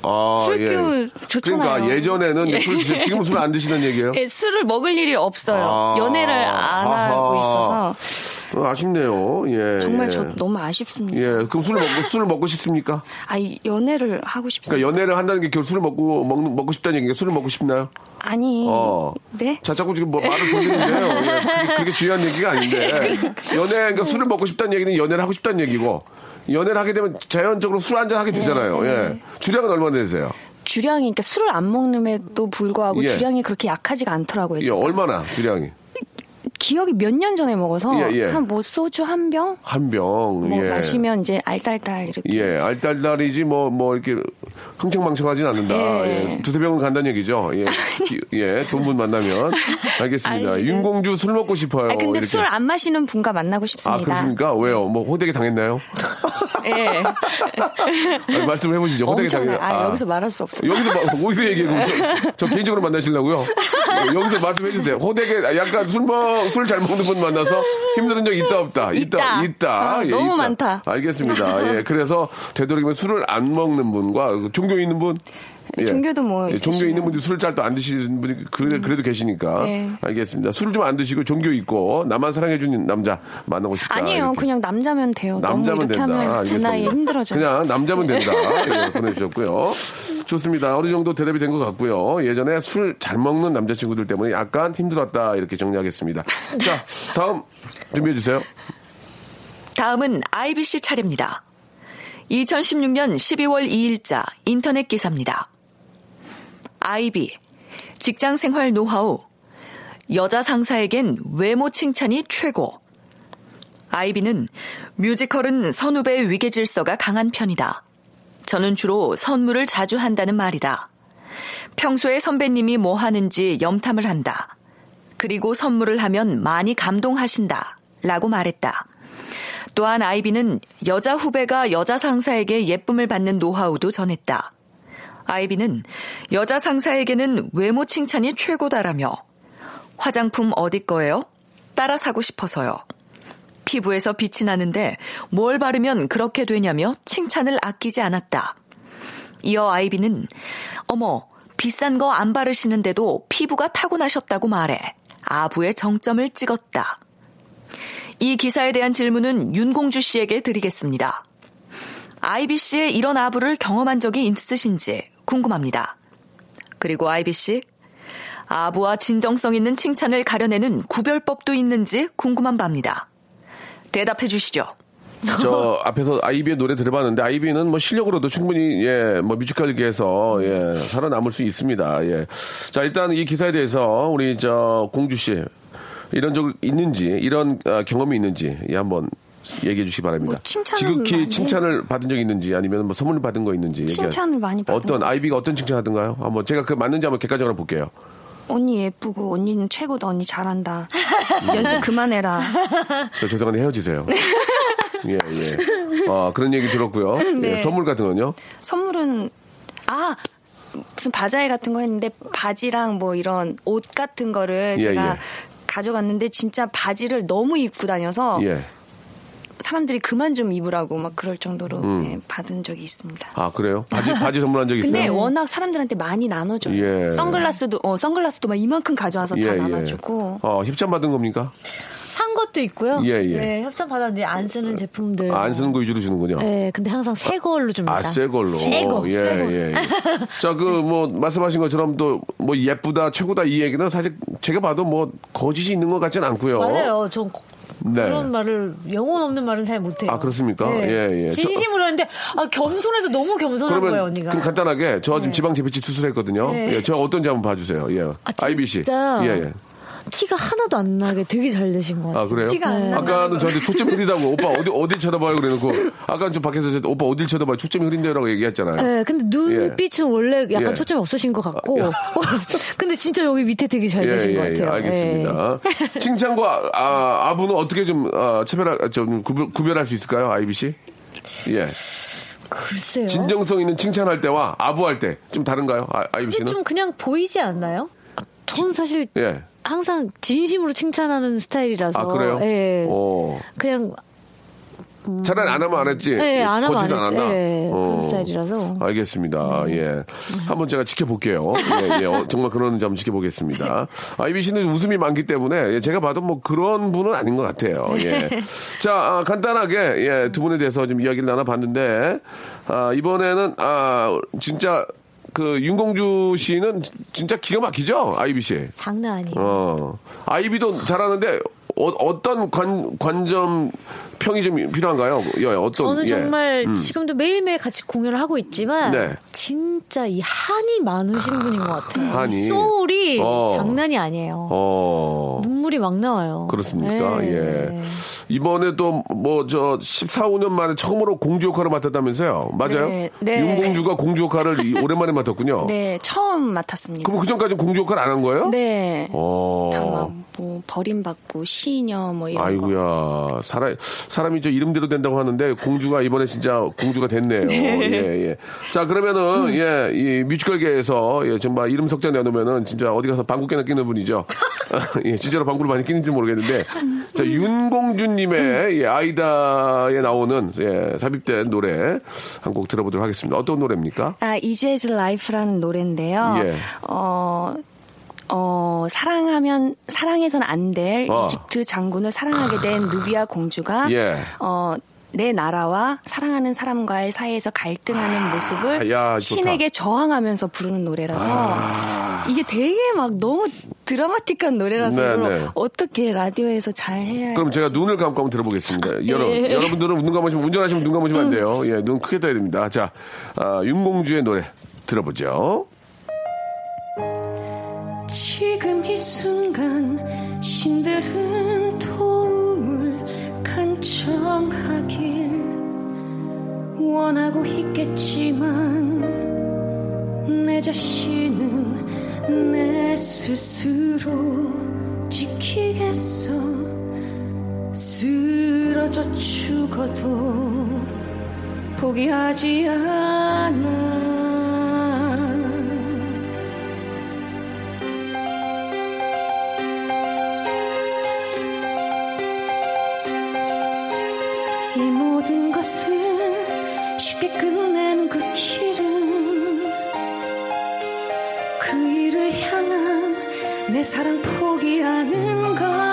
Speaker 1: 아,
Speaker 6: 술
Speaker 1: 예.
Speaker 6: 기운 좋잖아요.
Speaker 1: 그러니까 예전에는
Speaker 6: 예.
Speaker 1: 술, 지금은 술안 드시는 얘기예요?
Speaker 6: 예, 술을 먹을 일이 없어요.
Speaker 1: 아.
Speaker 6: 연애를 안 하고
Speaker 1: 아하.
Speaker 6: 있어서
Speaker 1: 어, 아쉽네요. 예.
Speaker 6: 정말
Speaker 1: 예.
Speaker 6: 저 너무 아쉽습니다.
Speaker 1: 예. 그럼 술을 먹고, 술을 먹고 싶습니까?
Speaker 6: 아, 이 연애를 하고 싶습니다.
Speaker 1: 그러니까 연애를 한다는 게 결국 술을 먹고, 먹는, 먹고 싶다는 얘기인가? 술을 먹고 싶나요?
Speaker 6: 아니,
Speaker 1: 어.
Speaker 6: 네?
Speaker 1: 자, 자꾸 지금 뭐 말을 돌리는데요. 예, 그게, 그게 중요한 얘기가 아닌데. 연애, 그러니까 술을 먹고 싶다는 얘기는 연애를 하고 싶다는 얘기고, 연애를 하게 되면 자연적으로 술 한잔 하게 되잖아요.
Speaker 6: 네,
Speaker 1: 예. 주량은 얼마나 되세요?
Speaker 6: 주량이 그러니까 술을 안 먹는에도 불구하고
Speaker 1: 예.
Speaker 6: 주량이 그렇게 약하지가 않더라고요.
Speaker 1: 예,
Speaker 6: 제가.
Speaker 1: 얼마나 주량이?
Speaker 6: 기억이 몇 년 전에 먹어서
Speaker 1: 예, 예.
Speaker 6: 한뭐 소주
Speaker 1: 한병뭐한 병. 예.
Speaker 6: 마시면 이제 알딸딸 이렇게
Speaker 1: 예, 알딸딸이지 뭐, 뭐, 이렇게 흥청망청하진 않는다.
Speaker 6: 예.
Speaker 1: 예, 두세 병은 간다는 얘기죠. 예, 기- 예, 좋은 분 만나면. 알겠습니다.
Speaker 6: 아니, 네.
Speaker 1: 윤공주 술 먹고 싶어요.
Speaker 6: 아 근데. 술 안 마시는 분과 만나고
Speaker 1: 아,
Speaker 6: 싶습니다.
Speaker 1: 그렇습니까? 왜요? 뭐, 호되게 당했나요?
Speaker 6: 예.
Speaker 1: 아니, 말씀을 해보시죠. 호되게
Speaker 6: 엄청나요.
Speaker 1: 당했
Speaker 6: 아, 여기서 말할 수 없어요.
Speaker 1: 여기서, 마- 어디서 얘기해요? 저, 저 개인적으로 만나시려고요? 예, 여기서 말씀해 주세요. 호되게, 약간 술 먹, 술 잘 먹는 분 만나서 힘든 적 있다, 없다?
Speaker 6: 있다.
Speaker 1: 있다. 예,
Speaker 6: 아, 너무 많다.
Speaker 1: 알겠습니다. 예, 그래서 되도록이면 술을 안 먹는 분과 종교 있는 분, 예.
Speaker 6: 종교도 뭐
Speaker 1: 예, 종교. 있는 분들이 술을 잘 또 안 드시는 분이 그래, 그래도 계시니까
Speaker 6: 네.
Speaker 1: 알겠습니다. 술을 좀 안 드시고 종교 있고 나만 사랑해 주는 남자 만나고 싶다.
Speaker 6: 아니에요.
Speaker 1: 이렇게.
Speaker 6: 그냥 남자면 돼요.
Speaker 1: 남자면 된다.
Speaker 6: 하면 제 나이에
Speaker 1: 알겠습니다.
Speaker 6: 힘들어져요.
Speaker 1: 그냥 남자면 된다. 예, 보내주셨고요. 좋습니다. 어느 정도 대답이 된 것 같고요. 예전에 술 잘 먹는 남자친구들 때문에 약간 힘들었다. 이렇게 정리하겠습니다. 자, 다음 준비해 주세요.
Speaker 8: 다음은 IBC 차례입니다. 2016년 12월 2일자 인터넷 기사입니다. IB 직장 생활 노하우 여자 상사에겐 외모 칭찬이 최고. IB는 뮤지컬은 선후배의 위계 질서가 강한 편이다. 저는 주로 선물을 자주 한다는 말이다. 평소에 선배님이 뭐 하는지 염탐을 한다. 그리고 선물을 하면 많이 감동하신다. 라고 말했다. 또한 아이비는 여자 후배가 여자 상사에게 예쁨을 받는 노하우도 전했다. 아이비는 여자 상사에게는 외모 칭찬이 최고다라며 화장품 어디 거예요? 따라 사고 싶어서요. 피부에서 빛이 나는데 뭘 바르면 그렇게 되냐며 칭찬을 아끼지 않았다. 이어 아이비는 어머 비싼 거 안 바르시는데도 피부가 타고나셨다고 말해 아부의 정점을 찍었다. 이 기사에 대한 질문은 윤공주 씨에게 드리겠습니다. 아이비 씨의 이런 아부를 경험한 적이 있으신지 궁금합니다. 그리고 아이비 씨, 아부와 진정성 있는 칭찬을 가려내는 구별법도 있는지 궁금한 바입니다. 대답해 주시죠.
Speaker 1: 저 앞에서 아이비의 노래 들어봤는데 아이비는 뭐 실력으로도 충분히 예 뭐 뮤지컬계에서 예 살아남을 수 있습니다. 예. 자 일단 이 기사에 대해서 우리 저 공주 씨 이런 적 있는지 이런 아, 경험이 있는지 예, 한번 얘기해 주시기 바랍니다.
Speaker 6: 뭐 칭찬은
Speaker 1: 지극히
Speaker 6: 많이
Speaker 1: 칭찬을 받은 적이 있는지 아니면 뭐 선물을 받은 거 있는지
Speaker 6: 칭찬을 많이 받은
Speaker 1: 어떤
Speaker 6: 것
Speaker 1: 아이비가 어떤 칭찬하던가요? 한번 제가 그 맞는지 한번 객관적으로 볼게요.
Speaker 6: 언니 예쁘고 언니는 최고다. 언니 잘한다. 연습 그만해라.
Speaker 1: 저 죄송한데 헤어지세요. 예 예. 아 그런 얘기 들었고요. 예,
Speaker 6: 네.
Speaker 1: 선물 같은 건요?
Speaker 6: 선물은 아 무슨 바자회 같은 거 했는데 바지랑 뭐 이런 옷 같은 거를
Speaker 1: 예,
Speaker 6: 제가
Speaker 1: 예.
Speaker 6: 가져갔는데 진짜 바지를 너무 입고 다녀서
Speaker 1: 예.
Speaker 6: 사람들이 그만 좀 입으라고 막 그럴 정도로
Speaker 1: 음.
Speaker 6: 예, 받은 적이 있습니다.
Speaker 1: 아 그래요? 바지 바지 선물한 적 있어요?
Speaker 6: 근데 워낙 사람들한테 많이 나눠줘요.
Speaker 1: 예.
Speaker 6: 선글라스도 어 선글라스도 막 이만큼 가져와서 다 나눠주고
Speaker 1: 어, 협찬 받은 겁니까?
Speaker 5: 산 것도 있고요.
Speaker 1: 예, 예.
Speaker 5: 네, 협찬 받았는데 안 쓰는 제품들.
Speaker 1: 아, 안 쓰는 거 위주로 주는군요.
Speaker 5: 네, 근데 항상 새 걸로 줍니다.
Speaker 1: 아, 새 걸로.
Speaker 5: 새 거.
Speaker 1: 예,
Speaker 5: 새 거.
Speaker 1: 예, 예. 자, 그, 뭐, 말씀하신 것처럼 또, 뭐, 예쁘다, 최고다 이 얘기는 사실 제가 봐도 뭐, 거짓이 있는 것 같진 않고요.
Speaker 5: 맞아요. 전
Speaker 1: 네.
Speaker 5: 그런 말을 영혼 없는 말은 잘 못해요.
Speaker 1: 아, 그렇습습니까?
Speaker 5: 네.
Speaker 1: 예, 예. 저-
Speaker 5: 진심으로 했는데 아, 겸손해도 너무 겸손한 거예요,
Speaker 1: 그러면,
Speaker 5: 언니가.
Speaker 1: 그럼 간단하게, 저 지금
Speaker 5: 네.
Speaker 1: 지방 재배치 수술했거든요.
Speaker 5: 네.
Speaker 1: 예, 저 어떤지 한번 봐주세요. 예.
Speaker 5: 아,
Speaker 1: IBC.
Speaker 5: 진짜?
Speaker 1: 예, 예.
Speaker 5: 티가 하나도 안 나게 되게 잘 되신 것 같아요.
Speaker 1: 아 그래요?
Speaker 9: 티가 안 나요.
Speaker 1: 아까는 저한테 초점 흐리다고 오빠 어디 어디 쳐다봐요 그래놓고 아까는 좀 밖에서 저, 오빠 어딜 쳐다봐요 초점이 흐린데라고 얘기했잖아요.
Speaker 5: 네, 근데 눈빛은 원래 약간
Speaker 1: 예.
Speaker 5: 초점이 없으신 것 같고, 근데 진짜 여기 밑에 되게 잘 되신 것 같아요.
Speaker 1: 알겠습니다. 칭찬과 아, 아부는 어떻게 좀 아, 차별할 좀 구별, 구별할 수 있을까요, 아이비 씨? 예.
Speaker 5: 글쎄요.
Speaker 1: 진정성 있는 칭찬할 때와 아부할 때 좀 다른가요, 아, 아이비 씨는?
Speaker 5: 좀 그냥 보이지 않나요? 아, 저는 사실
Speaker 1: 예.
Speaker 5: 항상 진심으로 칭찬하는 스타일이라서.
Speaker 1: 아 그래요?
Speaker 5: 예.
Speaker 1: 어.
Speaker 5: 그냥
Speaker 1: 차라리 안 하면 안 했지.
Speaker 5: 네, 안 하면 안 했지.
Speaker 1: 않았나?
Speaker 5: 예,
Speaker 1: 어.
Speaker 5: 그런 스타일이라서.
Speaker 1: 알겠습니다. 예. 한번 제가 지켜볼게요. 예, 예. 어, 정말 그런 점 지켜보겠습니다. 아이비 씨는 웃음이 많기 때문에 예, 제가 봐도 뭐 그런 분은 아닌 것 같아요. 예. 자, 아, 간단하게 예, 두 분에 대해서 좀 이야기를 나눠봤는데 아, 이번에는 아, 진짜 그 윤공주 씨는 진짜 기가 막히죠? 아이비 씨.
Speaker 5: 장난 아니에요.
Speaker 1: 어. 아이비도 잘하는데 어, 떤 관, 관점 평이 좀 필요한가요? 예, 어떤
Speaker 5: 저는
Speaker 1: 예.
Speaker 5: 정말
Speaker 1: 음.
Speaker 5: 지금도 매일매일 같이 공연을 하고 있지만
Speaker 1: 네.
Speaker 5: 진짜 이 한이 많으신 분인 것 같아요.
Speaker 1: 한이.
Speaker 5: 소울이
Speaker 1: 어.
Speaker 5: 장난이 아니에요.
Speaker 1: 어.
Speaker 5: 눈물이 막 나와요.
Speaker 1: 그렇습니까?
Speaker 5: 네.
Speaker 1: 예. 이번에 또 뭐 저 14, 15년 만에 처음으로 공주 역할을 맡았다면서요? 맞아요?
Speaker 9: 네, 네.
Speaker 1: 윤공주가 공주 역할을 이- 오랜만에 맡았군요.
Speaker 9: 네, 처음 맡았습니다.
Speaker 1: 그럼 그 전까지 공주 역할 안 한 거예요?
Speaker 9: 네.
Speaker 1: 어.
Speaker 9: 다막 뭐 버림받고 시녀 뭐 이런 거.
Speaker 1: 아이고야 사람 사람이 저 이름대로 된다고 하는데 공주가 이번에 진짜 공주가 됐네요. 예 예. 자 그러면은 예이 뮤지컬계에서 예 정말 이름 석자 내놓으면은 진짜 어디 가서 방구 깨나 끼는 분이죠. 예 진짜로 방구를 많이 끼는지 모르겠는데 자 윤공주님의 예, 아이다에 나오는 예 삽입된 노래 한 곡 들어보도록 하겠습니다. 어떤 노래입니까?
Speaker 9: 아, Easy As Life라는 노래인데요.
Speaker 1: 예.
Speaker 9: 어, 어, 사랑하면, 사랑해선 안될
Speaker 1: 어.
Speaker 9: 이집트 장군을 사랑하게 된 누비아 공주가,
Speaker 1: 예.
Speaker 9: 어, 내 나라와 사랑하는 사람과의 사이에서 갈등하는 모습을
Speaker 1: 야.
Speaker 9: 신에게 저항하면서 부르는 노래라서 이게 되게 막 너무 드라마틱한 노래라서
Speaker 1: 네,
Speaker 9: 이걸
Speaker 1: 네.
Speaker 9: 어떻게 라디오에서 잘 해야
Speaker 1: 그럼 제가 눈을 감고 한번 들어보겠습니다. 여러,
Speaker 9: 예.
Speaker 1: 여러분들은 눈 감으시면, 운전하시면 눈 감으시면 안 돼요. 예, 눈 크게 떠야 됩니다. 자, 아, 윤공주의 노래 들어보죠.
Speaker 6: 지금 이 순간 신들은 도움을 간청하길 원하고 있겠지만 내 자신은 내 스스로 지키겠어. 쓰러져 죽어도 포기하지 않아 이 모든 것을 쉽게 끝내는 그 길은 그 일을 향한 내 사랑 포기하는 것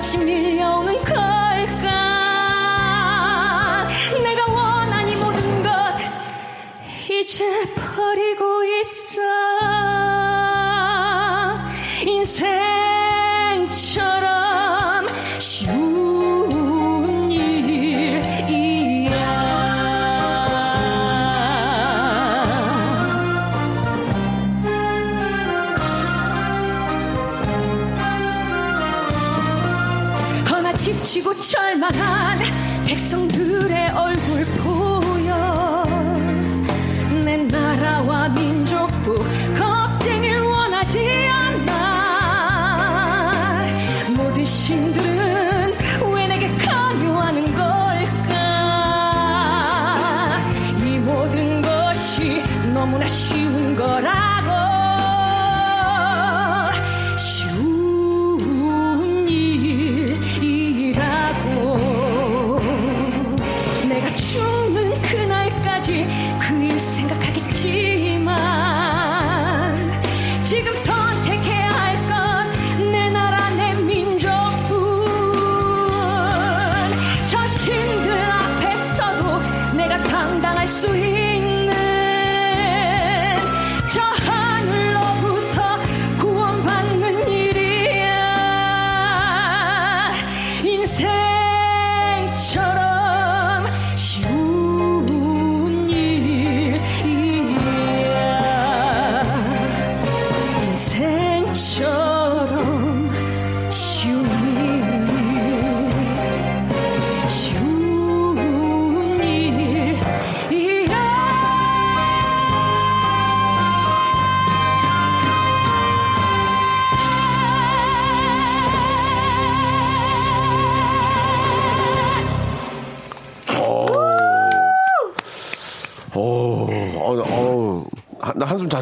Speaker 6: 끝없이 밀려오는 걸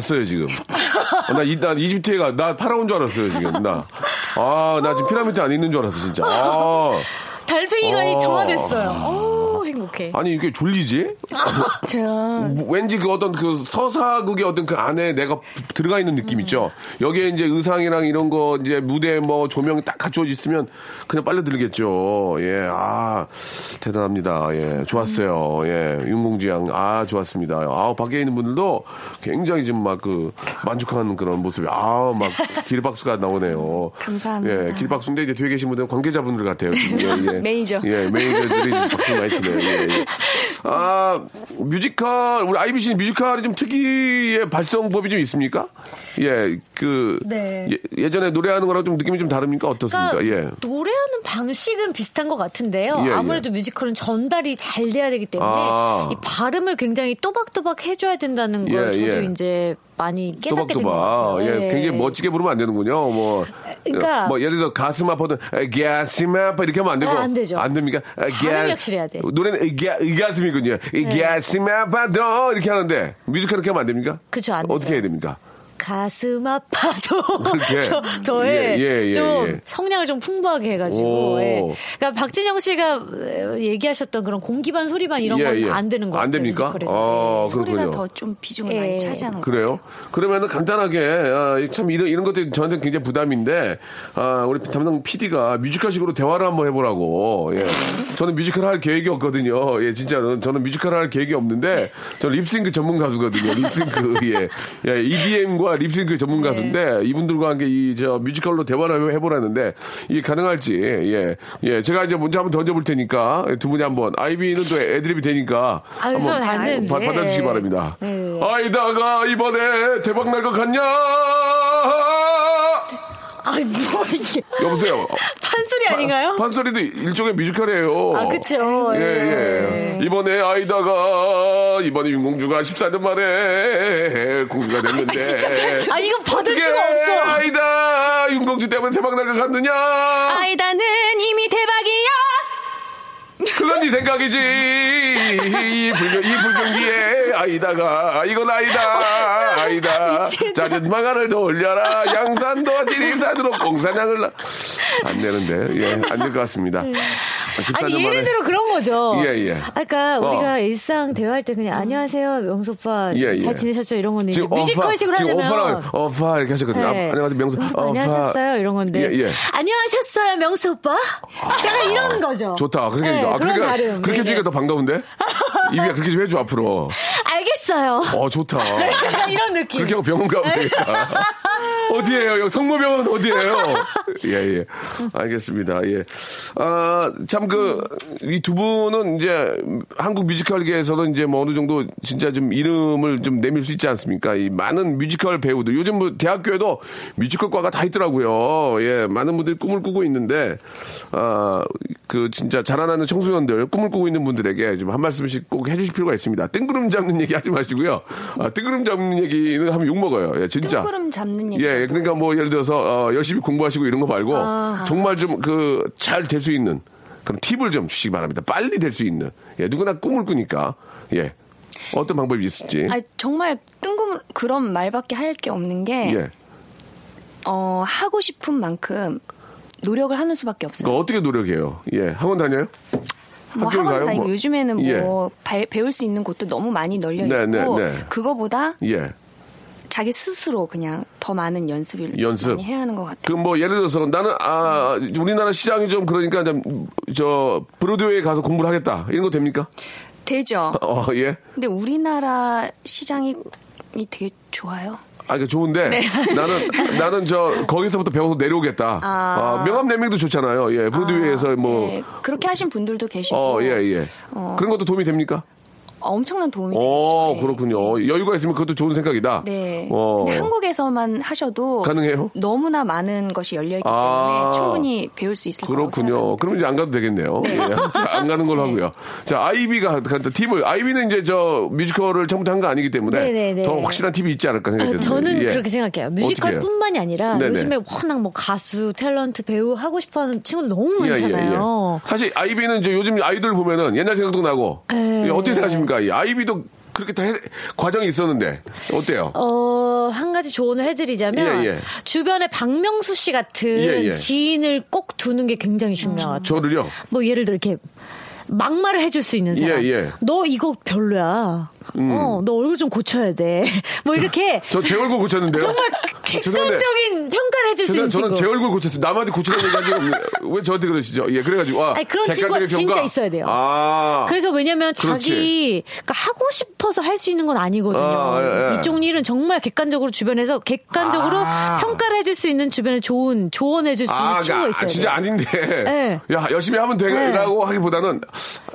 Speaker 1: 잤어요, 지금. 어, 나, 이, 나 이집트에 가, 나 팔아온 줄 알았어요, 지금. 나. 아, 나 지금 피라미드 안에 있는 줄 알았어, 진짜. 아,
Speaker 5: 달팽이가
Speaker 1: 어.
Speaker 5: 정화됐어요. 오, 행복해.
Speaker 1: 아니, 이게 졸리지?
Speaker 6: 제가
Speaker 1: 뭐, 왠지 그 어떤 그 서사극의 어떤 그 안에 내가 들어가 있는 느낌 있죠. 여기에 이제 의상이랑 이런 거 이제 무대 뭐 조명이 딱 갖춰져 있으면 그냥 빨려 들겠죠. 예, 아 대단합니다. 예, 좋았어요. 예, 윤공지 양, 아 좋았습니다. 아 밖에 있는 분들도 굉장히 지금 막 그 만족하는 그런 모습이 아막 기립박수가 나오네요.
Speaker 6: 감사합니다.
Speaker 1: 예, 기립박수인데 이제 뒤에 계신 분들은 관계자분들 같아요. 예, 예.
Speaker 6: 매니저.
Speaker 1: 예, 매니저들이 박수 많이 치네요. 예, 예. 아, 뮤지컬, 우리 아이비 씨는 뮤지컬이 좀 특이의 발성법이 좀 있습니까? 예, 그,
Speaker 5: 네.
Speaker 1: 예, 전에 노래하는 거랑 좀 느낌이 좀 다릅니까? 어떻습니까?
Speaker 5: 그러니까
Speaker 1: 예.
Speaker 5: 노래하는 방식은 비슷한 것 같은데요.
Speaker 1: 예, 예.
Speaker 5: 아무래도 뮤지컬은 전달이 잘 돼야 되기 때문에
Speaker 1: 아.
Speaker 5: 이 발음을 굉장히 또박또박 해줘야 된다는 걸
Speaker 1: 예,
Speaker 5: 저도
Speaker 1: 예.
Speaker 5: 이제 많이 깨닫게 된것
Speaker 1: 또박또박.
Speaker 5: 같아요.
Speaker 1: 예, 굉장히 멋지게 부르면 안 되는군요. 뭐.
Speaker 5: 그러니까-
Speaker 1: 뭐, 예를 들어 가슴 아파도, 에, 가슴 아파 이렇게 하면 안 되고.
Speaker 5: 아, 안 되죠.
Speaker 1: 안 됩니까? 가-
Speaker 5: 확실해야 돼. 네.
Speaker 1: 노래는 이 가- 가슴이군요. 이 가슴 아파도 이렇게 하는데, 뮤지컬 이렇게 하면 안 됩니까?
Speaker 5: 안
Speaker 1: 어떻게. 해야 됩니까?
Speaker 5: 가슴 아파도? 더, 더해
Speaker 1: 예, 예, 예,
Speaker 5: 좀
Speaker 1: 예.
Speaker 5: 성량을 좀 풍부하게 해가지고
Speaker 1: 오.
Speaker 5: 예. 그러니까 박진영 씨가 얘기하셨던 그런 공기반 소리반 이런
Speaker 1: 예,
Speaker 5: 건
Speaker 1: 예.
Speaker 5: 안 되는 거 같아요
Speaker 1: 안 됩니까? 아,
Speaker 6: 소리가
Speaker 1: 그렇군요.
Speaker 6: 더좀 비중을
Speaker 5: 예.
Speaker 6: 많이 차지하는 것
Speaker 1: 그래요? 그러면은 간단하게 아, 참 이런 이런 것들이 저한테 굉장히 부담인데 아, 우리 담당 PD가 뮤지컬식으로 대화를 한번 해보라고. 예. 저는 뮤지컬 할 계획이 없거든요. 예, 진짜 저는 뮤지컬 할 계획이 없는데 저는 립싱크 전문 가수거든요. 립싱크 예, 예 EDM과 립싱크 전문 가수인데 이분들과 함께 이 저 뮤지컬로 대화를 해보라는데 이게 가능할지 예, 예, 제가 이제 먼저 한번 던져볼 테니까 두 분이 한번 아이비는 또 애드립이 되니까
Speaker 5: 아유,
Speaker 1: 한번. 받- 받아주시기 바랍니다.
Speaker 5: 네.
Speaker 1: 아이다가 이번에 대박 날 것 같냐?
Speaker 5: 아이 뭐 이게
Speaker 1: 여보세요.
Speaker 5: 판소리 아닌가요?
Speaker 1: 판소리도 일종의 뮤지컬이에요.
Speaker 5: 아, 그쵸.
Speaker 1: 예,
Speaker 5: 예.
Speaker 1: 예. 이번에 아이다가 이번에 윤공주가 14년 만에 공주가 됐는데.
Speaker 5: 아 이거 받을 수가 없어.
Speaker 1: 아이다 윤공주 때문에 대박 날것 같느냐?
Speaker 6: 아이다는 이미 대박이야.
Speaker 1: 그건 네 생각이지. 이 불경, 이 불경기에 아이다가, 이건 아이다, 아이다. 잦은 망아를 더 올려라. 양산도 지리산으로 나. 안 되는데, 예, 안 될 것 같습니다. 14년
Speaker 5: 아니
Speaker 1: 만에.
Speaker 5: 예를 들어 그런 거죠.
Speaker 1: 예, 예.
Speaker 5: 그러니까
Speaker 1: 어.
Speaker 5: 우리가 일상 대화할 때 그냥 안녕하세요 명수 오빠
Speaker 1: 예, 예.
Speaker 5: 잘 지내셨죠 이런 건데
Speaker 1: 지금
Speaker 5: 뮤지컬식으로
Speaker 1: 지금
Speaker 5: 하려면
Speaker 1: 오빠랑, 오빠 이렇게 하셨거든요.
Speaker 5: 네.
Speaker 1: 아, 안녕하세요, 명수.
Speaker 5: 명수 오빠
Speaker 1: 오빠.
Speaker 5: 안녕하셨어요 이런 건데
Speaker 1: 예, 예.
Speaker 5: 안녕하셨어요 명수 오빠 약간 이런 거죠.
Speaker 1: 좋다. 그렇게,
Speaker 5: 네,
Speaker 1: 아,
Speaker 5: 그런
Speaker 1: 그러니까. 그렇게
Speaker 5: 네,
Speaker 1: 해주니까
Speaker 5: 네.
Speaker 1: 더 반가운데? 啊 哈 입이야, 그렇게 좀 해줘, 앞으로.
Speaker 5: 알겠어요.
Speaker 1: 어, 좋다.
Speaker 5: 이런 느낌.
Speaker 1: 그렇게 하고 병원 가면 되겠다. 어디에요? 여기 성모병원 어디에요? 예, 예. 알겠습니다. 예. 아, 참 그, 이 두 분은 이제 한국 뮤지컬계에서는 이제 뭐 어느 정도 진짜 좀 이름을 좀 내밀 수 있지 않습니까? 이 많은 뮤지컬 배우들, 요즘 뭐 대학교에도 뮤지컬과가 다 있더라고요. 예, 많은 분들이 꿈을 꾸고 있는데, 아, 그 진짜 자라나는 청소년들, 꿈을 꾸고 있는 분들에게 좀 한 말씀씩 꼭 해주실 필요가 있습니다. 뜬구름 잡는 얘기 하지 마시고요. 아, 뜬구름 잡는 얘기는 하면 욕먹어요. 예, 진짜.
Speaker 6: 뜬구름 잡는 얘기.
Speaker 1: 예, 그러니까 뭐 예를 들어서 어, 열심히 공부하시고 이런 거 말고
Speaker 6: 아.
Speaker 1: 정말 좀 그 잘 될 수 있는 그런 팁을 좀 주시기 바랍니다. 빨리 될 수 있는. 예, 누구나 꿈을 꾸니까. 예. 어떤 방법이 있을지.
Speaker 6: 아 정말 뜬금 그런 말밖에 할 게 없는 게
Speaker 1: 예.
Speaker 6: 어, 하고 싶은 만큼 노력을 하는 수밖에 없어요.
Speaker 1: 그 어떻게 노력해요? 예. 학원 다녀요?
Speaker 6: 뭐 학원
Speaker 1: 가요?
Speaker 6: 다니고
Speaker 1: 뭐.
Speaker 6: 요즘에는
Speaker 1: 예.
Speaker 6: 뭐 바- 배울 수 있는 곳도 너무 많이 널려 있고
Speaker 1: 네, 네, 네.
Speaker 6: 그거보다
Speaker 1: 예.
Speaker 6: 자기 스스로 그냥 더 많은 연습을
Speaker 1: 연습.
Speaker 6: 많이 해야 하는 것 같아요.
Speaker 1: 그 뭐 예를 들어서 나는 아 우리나라 시장이 좀 그러니까 좀저 브로드웨이 가서 공부를 하겠다 이런 거 됩니까?
Speaker 6: 되죠.
Speaker 1: 어 예.
Speaker 6: 근데 우리나라 시장이 이 되게 좋아요.
Speaker 1: 아, 그 좋은데
Speaker 6: 네.
Speaker 1: 나는 나는 저 거기서부터 배워서 내려오겠다.
Speaker 6: 아.
Speaker 1: 아, 명함 내밀도 좋잖아요. 예, 브로드웨이에서 뭐
Speaker 6: 네, 그렇게 하신 분들도 계시고
Speaker 1: 어, 예, 예.
Speaker 6: 어.
Speaker 1: 그런 것도 도움이 됩니까?
Speaker 6: 엄청난 도움이
Speaker 1: 어,
Speaker 6: 되죠. 네.
Speaker 1: 그렇군요. 여유가 있으면 그것도 좋은 생각이다.
Speaker 6: 네.
Speaker 1: 어.
Speaker 6: 근데 한국에서만 하셔도
Speaker 1: 가능해요?
Speaker 6: 너무나 많은 것이 열려 있기
Speaker 1: 아.
Speaker 6: 때문에 충분히 배울 수 있을 거라고
Speaker 1: 그렇군요. 그럼 이제 안 가도 되겠네요.
Speaker 6: 네.
Speaker 1: 예. 자, 안 가는 걸로 하고요. 자, 아이비가 간다 팁을 아이비는 이제 저 뮤지컬을 처음부터 한 거 아니기 때문에
Speaker 5: 네네네.
Speaker 1: 더 확실한 팁이 있지 않을까 생각이
Speaker 5: 아,
Speaker 1: 드는데.
Speaker 5: 저는
Speaker 1: 예.
Speaker 5: 그렇게 생각해요. 뮤지컬뿐만이 아니라
Speaker 1: 네네.
Speaker 5: 요즘에 워낙 뭐 가수, 탤런트, 배우 하고 싶어하는 친구들 너무
Speaker 1: 예, 예,
Speaker 5: 많잖아요.
Speaker 1: 예. 사실 아이비는 저 요즘 아이돌 보면은 옛날 생각도 나고
Speaker 5: 예.
Speaker 1: 예, 어떻게 생각하십니까? 이 아이비도 그렇게 다 해- 과정이 있었는데 어때요?
Speaker 5: 어, 한 가지 조언을 해드리자면,
Speaker 1: 예, 예.
Speaker 5: 주변에 박명수 씨 같은
Speaker 1: 예, 예.
Speaker 5: 지인을 꼭 두는 게 굉장히 중요하죠.
Speaker 1: 저를요?
Speaker 5: 뭐 예를 들어 이렇게 막말을 해줄 수 있는 사람.
Speaker 1: 예, 예.
Speaker 5: 너 이거 별로야.
Speaker 1: 음.
Speaker 5: 어, 너 얼굴 좀 고쳐야 돼. 뭐 이렇게
Speaker 1: 저 제 얼굴 고쳤는데요.
Speaker 5: 정말
Speaker 1: 죄송한데
Speaker 5: 객관적인 평가를 해줄 수 있는
Speaker 1: 저는,
Speaker 5: 친구.
Speaker 1: 제 얼굴 고쳤어요. 남한테 고치라는 얘기 가지고 왜 저한테 그러시죠? 예, 그래가지고 아,
Speaker 5: 아니, 그런 친구가 진짜
Speaker 1: 평가?
Speaker 5: 있어야 돼요.
Speaker 1: 아,
Speaker 5: 그래서 왜냐면. 자기 그러니까 하고 싶어서 할 수 있는 건 아니거든요.
Speaker 1: 아, 예, 예.
Speaker 5: 이쪽 일은 정말 객관적으로 주변에서 객관적으로
Speaker 1: 아.
Speaker 5: 평가를 해줄 수 있는 주변에 좋은 조언해 줄 수 있는
Speaker 1: 아,
Speaker 5: 친구가
Speaker 1: 아,
Speaker 5: 있어요.
Speaker 1: 진짜 아닌데.
Speaker 5: 네.
Speaker 1: 야, 열심히 하면 되라고 하기보다는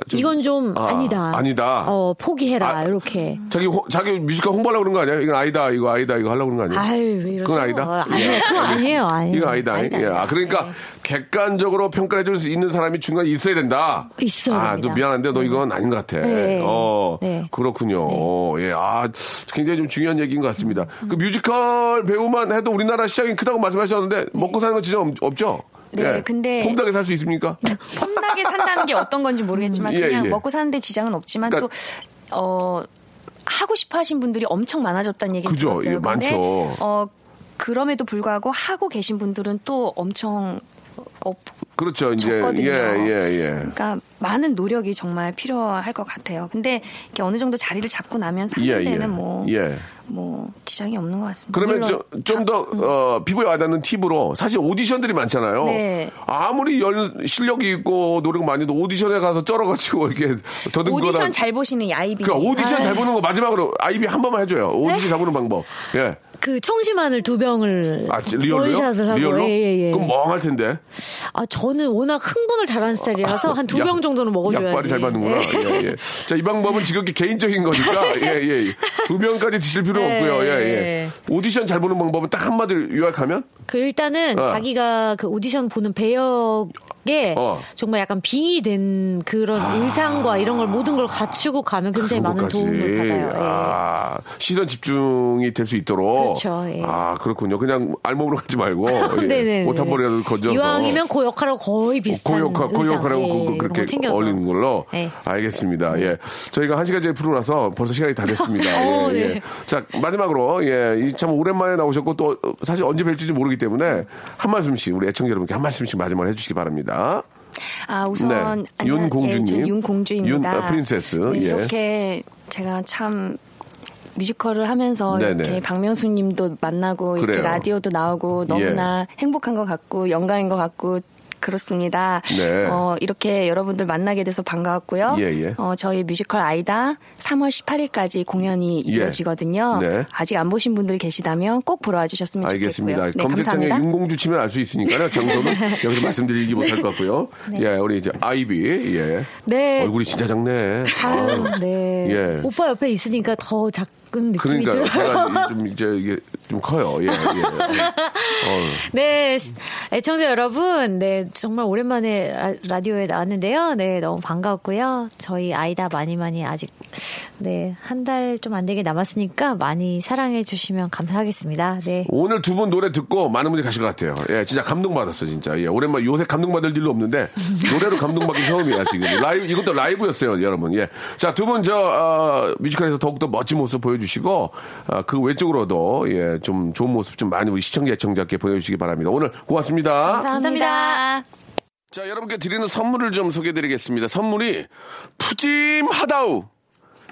Speaker 1: 좀-
Speaker 5: 이건 좀
Speaker 1: 아,
Speaker 5: 아, 니다
Speaker 1: 아니다.
Speaker 5: 어, 포기해라
Speaker 1: 아,
Speaker 5: 이렇게.
Speaker 1: 자기 호- 자기 뮤지컬 홍보하려고 그런 거 아니야? 이건 아니다. 이거 아니다. 이거 하려고 그런 거 아니야?
Speaker 5: 아유?
Speaker 1: 그건 아니다.
Speaker 5: 아니,
Speaker 1: 예.
Speaker 5: 그건 아니에요. 아니에요.
Speaker 1: 이건 아니다.
Speaker 5: 아니다.
Speaker 1: 예. 아, 그러니까
Speaker 5: 네.
Speaker 1: 객관적으로 평가해 줄 수 있는 사람이 중간에 있어야 된다.
Speaker 5: 있어야
Speaker 1: 아,
Speaker 5: 됩니다.
Speaker 1: 또 미안한데 너 이건 아닌 것 같아.
Speaker 5: 네.
Speaker 1: 어,
Speaker 5: 네.
Speaker 1: 그렇군요. 예. 아, 굉장히 좀 중요한 얘기인 것 같습니다. 그 뮤지컬 배우만 해도 우리나라 시장이 크다고 말씀하셨는데 먹고 사는 건 진짜 없- 없죠?
Speaker 6: 네,
Speaker 1: 예.
Speaker 6: 근데-
Speaker 1: 홈닭에 살수 있습니까?
Speaker 6: 험나게 산다는 게 어떤 건지 모르겠지만
Speaker 1: 예,
Speaker 6: 그냥
Speaker 1: 예.
Speaker 6: 먹고 사는데 지장은 없지만
Speaker 1: 그러니까-
Speaker 6: 또 어, 하고 싶어 하신 분들이 엄청 많아졌다는 얘기를
Speaker 1: 그죠.
Speaker 6: 들었어요.
Speaker 1: 예,
Speaker 6: 근데
Speaker 1: 많죠.
Speaker 6: 어, 그럼에도 불구하고 하고 계신 분들은 또 엄청 어,
Speaker 1: 그렇죠. 이제. 예, 예, 예.
Speaker 6: 그러니까 많은 노력이 정말 필요할 것 같아요. 근데 이게 어느 정도 자리를 잡고 나면 사는
Speaker 1: 예, 예.
Speaker 6: 뭐,
Speaker 1: 예.
Speaker 6: 뭐 지장이 없는 것 같습니다.
Speaker 1: 그러면
Speaker 6: 물론
Speaker 1: 좀더 어, 피부에 와닿는 팁으로 사실 오디션들이 많잖아요.
Speaker 6: 네.
Speaker 1: 아무리 연, 실력이 있고 노력 많이 해도 오디션에 가서 쩔어가지고 이렇게 더듬거나.
Speaker 6: 오디션 잘 보시는 이 아이비.
Speaker 1: 그 오디션
Speaker 6: 아유.
Speaker 1: 잘 보는 거 마지막으로 아이비 한 번만 해줘요. 오디션
Speaker 5: 네?
Speaker 1: 잘 보는 방법. 예.
Speaker 5: 그 청심환을 두 병을
Speaker 1: 아, real로요?
Speaker 5: 원샷을 하고
Speaker 1: real로?
Speaker 5: 예, 예, 예.
Speaker 1: 그럼 멍할 텐데.
Speaker 5: 아 저는 워낙 흥분을 잘하는 스타일이라서 한두
Speaker 1: 약-
Speaker 5: 병 정도는 먹어줘야지.
Speaker 1: 약발이 잘 받는구나.
Speaker 5: 예.
Speaker 1: 예, 예. 자, 이 방법은 지극히 개인적인 거니까, 예, 예. 두 병까지 드실 필요
Speaker 5: 예,
Speaker 1: 없고요. 예, 예.
Speaker 5: 예.
Speaker 1: 오디션 잘 보는 방법은 딱 한마디로 요약하면?
Speaker 5: 그 일단은
Speaker 1: 어.
Speaker 5: 자기가 그 오디션 보는 배역 에
Speaker 1: 어.
Speaker 5: 정말 약간 빙의 된 그런 의상과 이런 걸 모든 걸 갖추고 가면 굉장히 많은. 도움을 받아요. 예.
Speaker 1: 아, 시선 집중이 될 수 있도록.
Speaker 5: 그렇죠, 예.
Speaker 1: 아, 그렇군요. 그냥 알몸으로 가지 말고. 예.
Speaker 5: 네네네.
Speaker 1: 옷한 벌이라도 건져서.
Speaker 5: 이왕이면 그 역할하고 거의 비슷한
Speaker 1: 고 역할,
Speaker 5: 의상,
Speaker 1: 고역하라고
Speaker 5: 예,
Speaker 1: 그-
Speaker 5: 이런
Speaker 1: 그렇게
Speaker 5: 걸 챙겨서.
Speaker 1: 어울리는 걸로.
Speaker 5: 예.
Speaker 1: 알겠습니다. 예. 저희가 한 시간째 프로라서 벌써 시간이 다 됐습니다.
Speaker 5: 어,
Speaker 1: 예,
Speaker 5: 네.
Speaker 1: 예. 자, 마지막으로, 예. 이참 오랜만에 나오셨고 또 사실 언제 뵐지 모르기 때문에 한 말씀씩 우리 애청자 여러분께 한 말씀씩 마지막으로 해주시기 바랍니다.
Speaker 6: 아 우선
Speaker 1: 네.
Speaker 6: 안녕-
Speaker 1: 윤공주님.
Speaker 6: 예, 저는 윤공주입니다.
Speaker 1: 윤, 아, princess.
Speaker 6: 네,
Speaker 1: 예.
Speaker 6: 이렇게 제가 참 뮤지컬을 하면서
Speaker 1: 네네.
Speaker 6: 이렇게 박명수님도 만나고 이렇게
Speaker 1: 그래요. 예.
Speaker 6: 라디오도 나오고 너무나 행복한 것 같고 영광인 것 같고 그렇습니다.
Speaker 1: 네.
Speaker 6: 어, 이렇게 여러분들 만나게 돼서 반가웠고요.
Speaker 1: 예, 예.
Speaker 6: 어, 저희 뮤지컬 아이다 3월 18일까지 공연이
Speaker 1: 예.
Speaker 6: 이어지거든요.
Speaker 1: 네.
Speaker 6: 아직 안 보신 분들 계시다면 꼭 보러 와주셨으면
Speaker 1: 알겠습니다.
Speaker 6: 좋겠고요. 네,
Speaker 1: 검색창에
Speaker 6: 감사합니다.
Speaker 1: 윤공주 치면 알 수 있으니까요. 장소는 여기서 말씀드리기 못할 것 같고요. 예, 우리 이제 아이비. 예.
Speaker 5: 네.
Speaker 1: 얼굴이 진짜 작네.
Speaker 5: 아유,
Speaker 1: 아유.
Speaker 5: 네.
Speaker 1: 예.
Speaker 5: 오빠 옆에 있으니까 더 작 은 느낌이
Speaker 1: 그러니까요.
Speaker 5: 들어요.
Speaker 1: 제가 좀 이제 이게 좀 커요. 예, 예. 어,
Speaker 5: 네, 애청자 여러분, 네, 정말 오랜만에 라, 라디오에 나왔는데요. 네, 너무 반가웠고요. 저희 아이다 많이 많이 아직, 네, 한 달 좀 안 되게 남았으니까 많이 사랑해 주시면 감사하겠습니다. 네.
Speaker 1: 오늘 두 분 노래 듣고 많은 분들이 가실 것 같아요. 예, 진짜 감동받았어, 진짜. 예, 오랜만에 요새 감동받을 일도 없는데, 노래로 감동받기 처음이야, 지금. 라이브, 이것도 라이브였어요, 여러분. 예. 자, 두 분, 저, 어, 뮤지컬에서 더욱더 멋진 모습 보여주 시고, 어, 그 외적으로도, 예, 좀 좋은 모습 좀 많이 우리 시청자, 애청자께 보여주시기 바랍니다. 오늘 고맙습니다.
Speaker 5: 감사합니다.
Speaker 1: 자, 여러분께 드리는 선물을 좀 소개해 드리겠습니다. 선물이 푸짐하다우.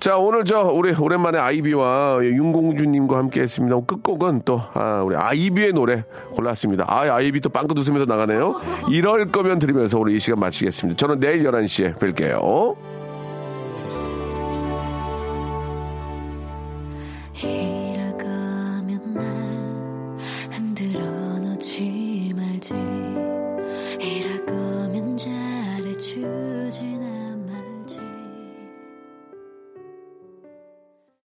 Speaker 1: 자, 오늘 저, 우리 오랜만에 아이비와 윤공주님과 함께 했습니다. 끝곡은 또, 아, 우리 아이비의 노래 골랐습니다. 아, 아이비 또 빵긋 웃으면서 나가네요. 이럴 거면 들으면서 오늘 이 시간 마치겠습니다. 저는 내일 11시에 뵐게요.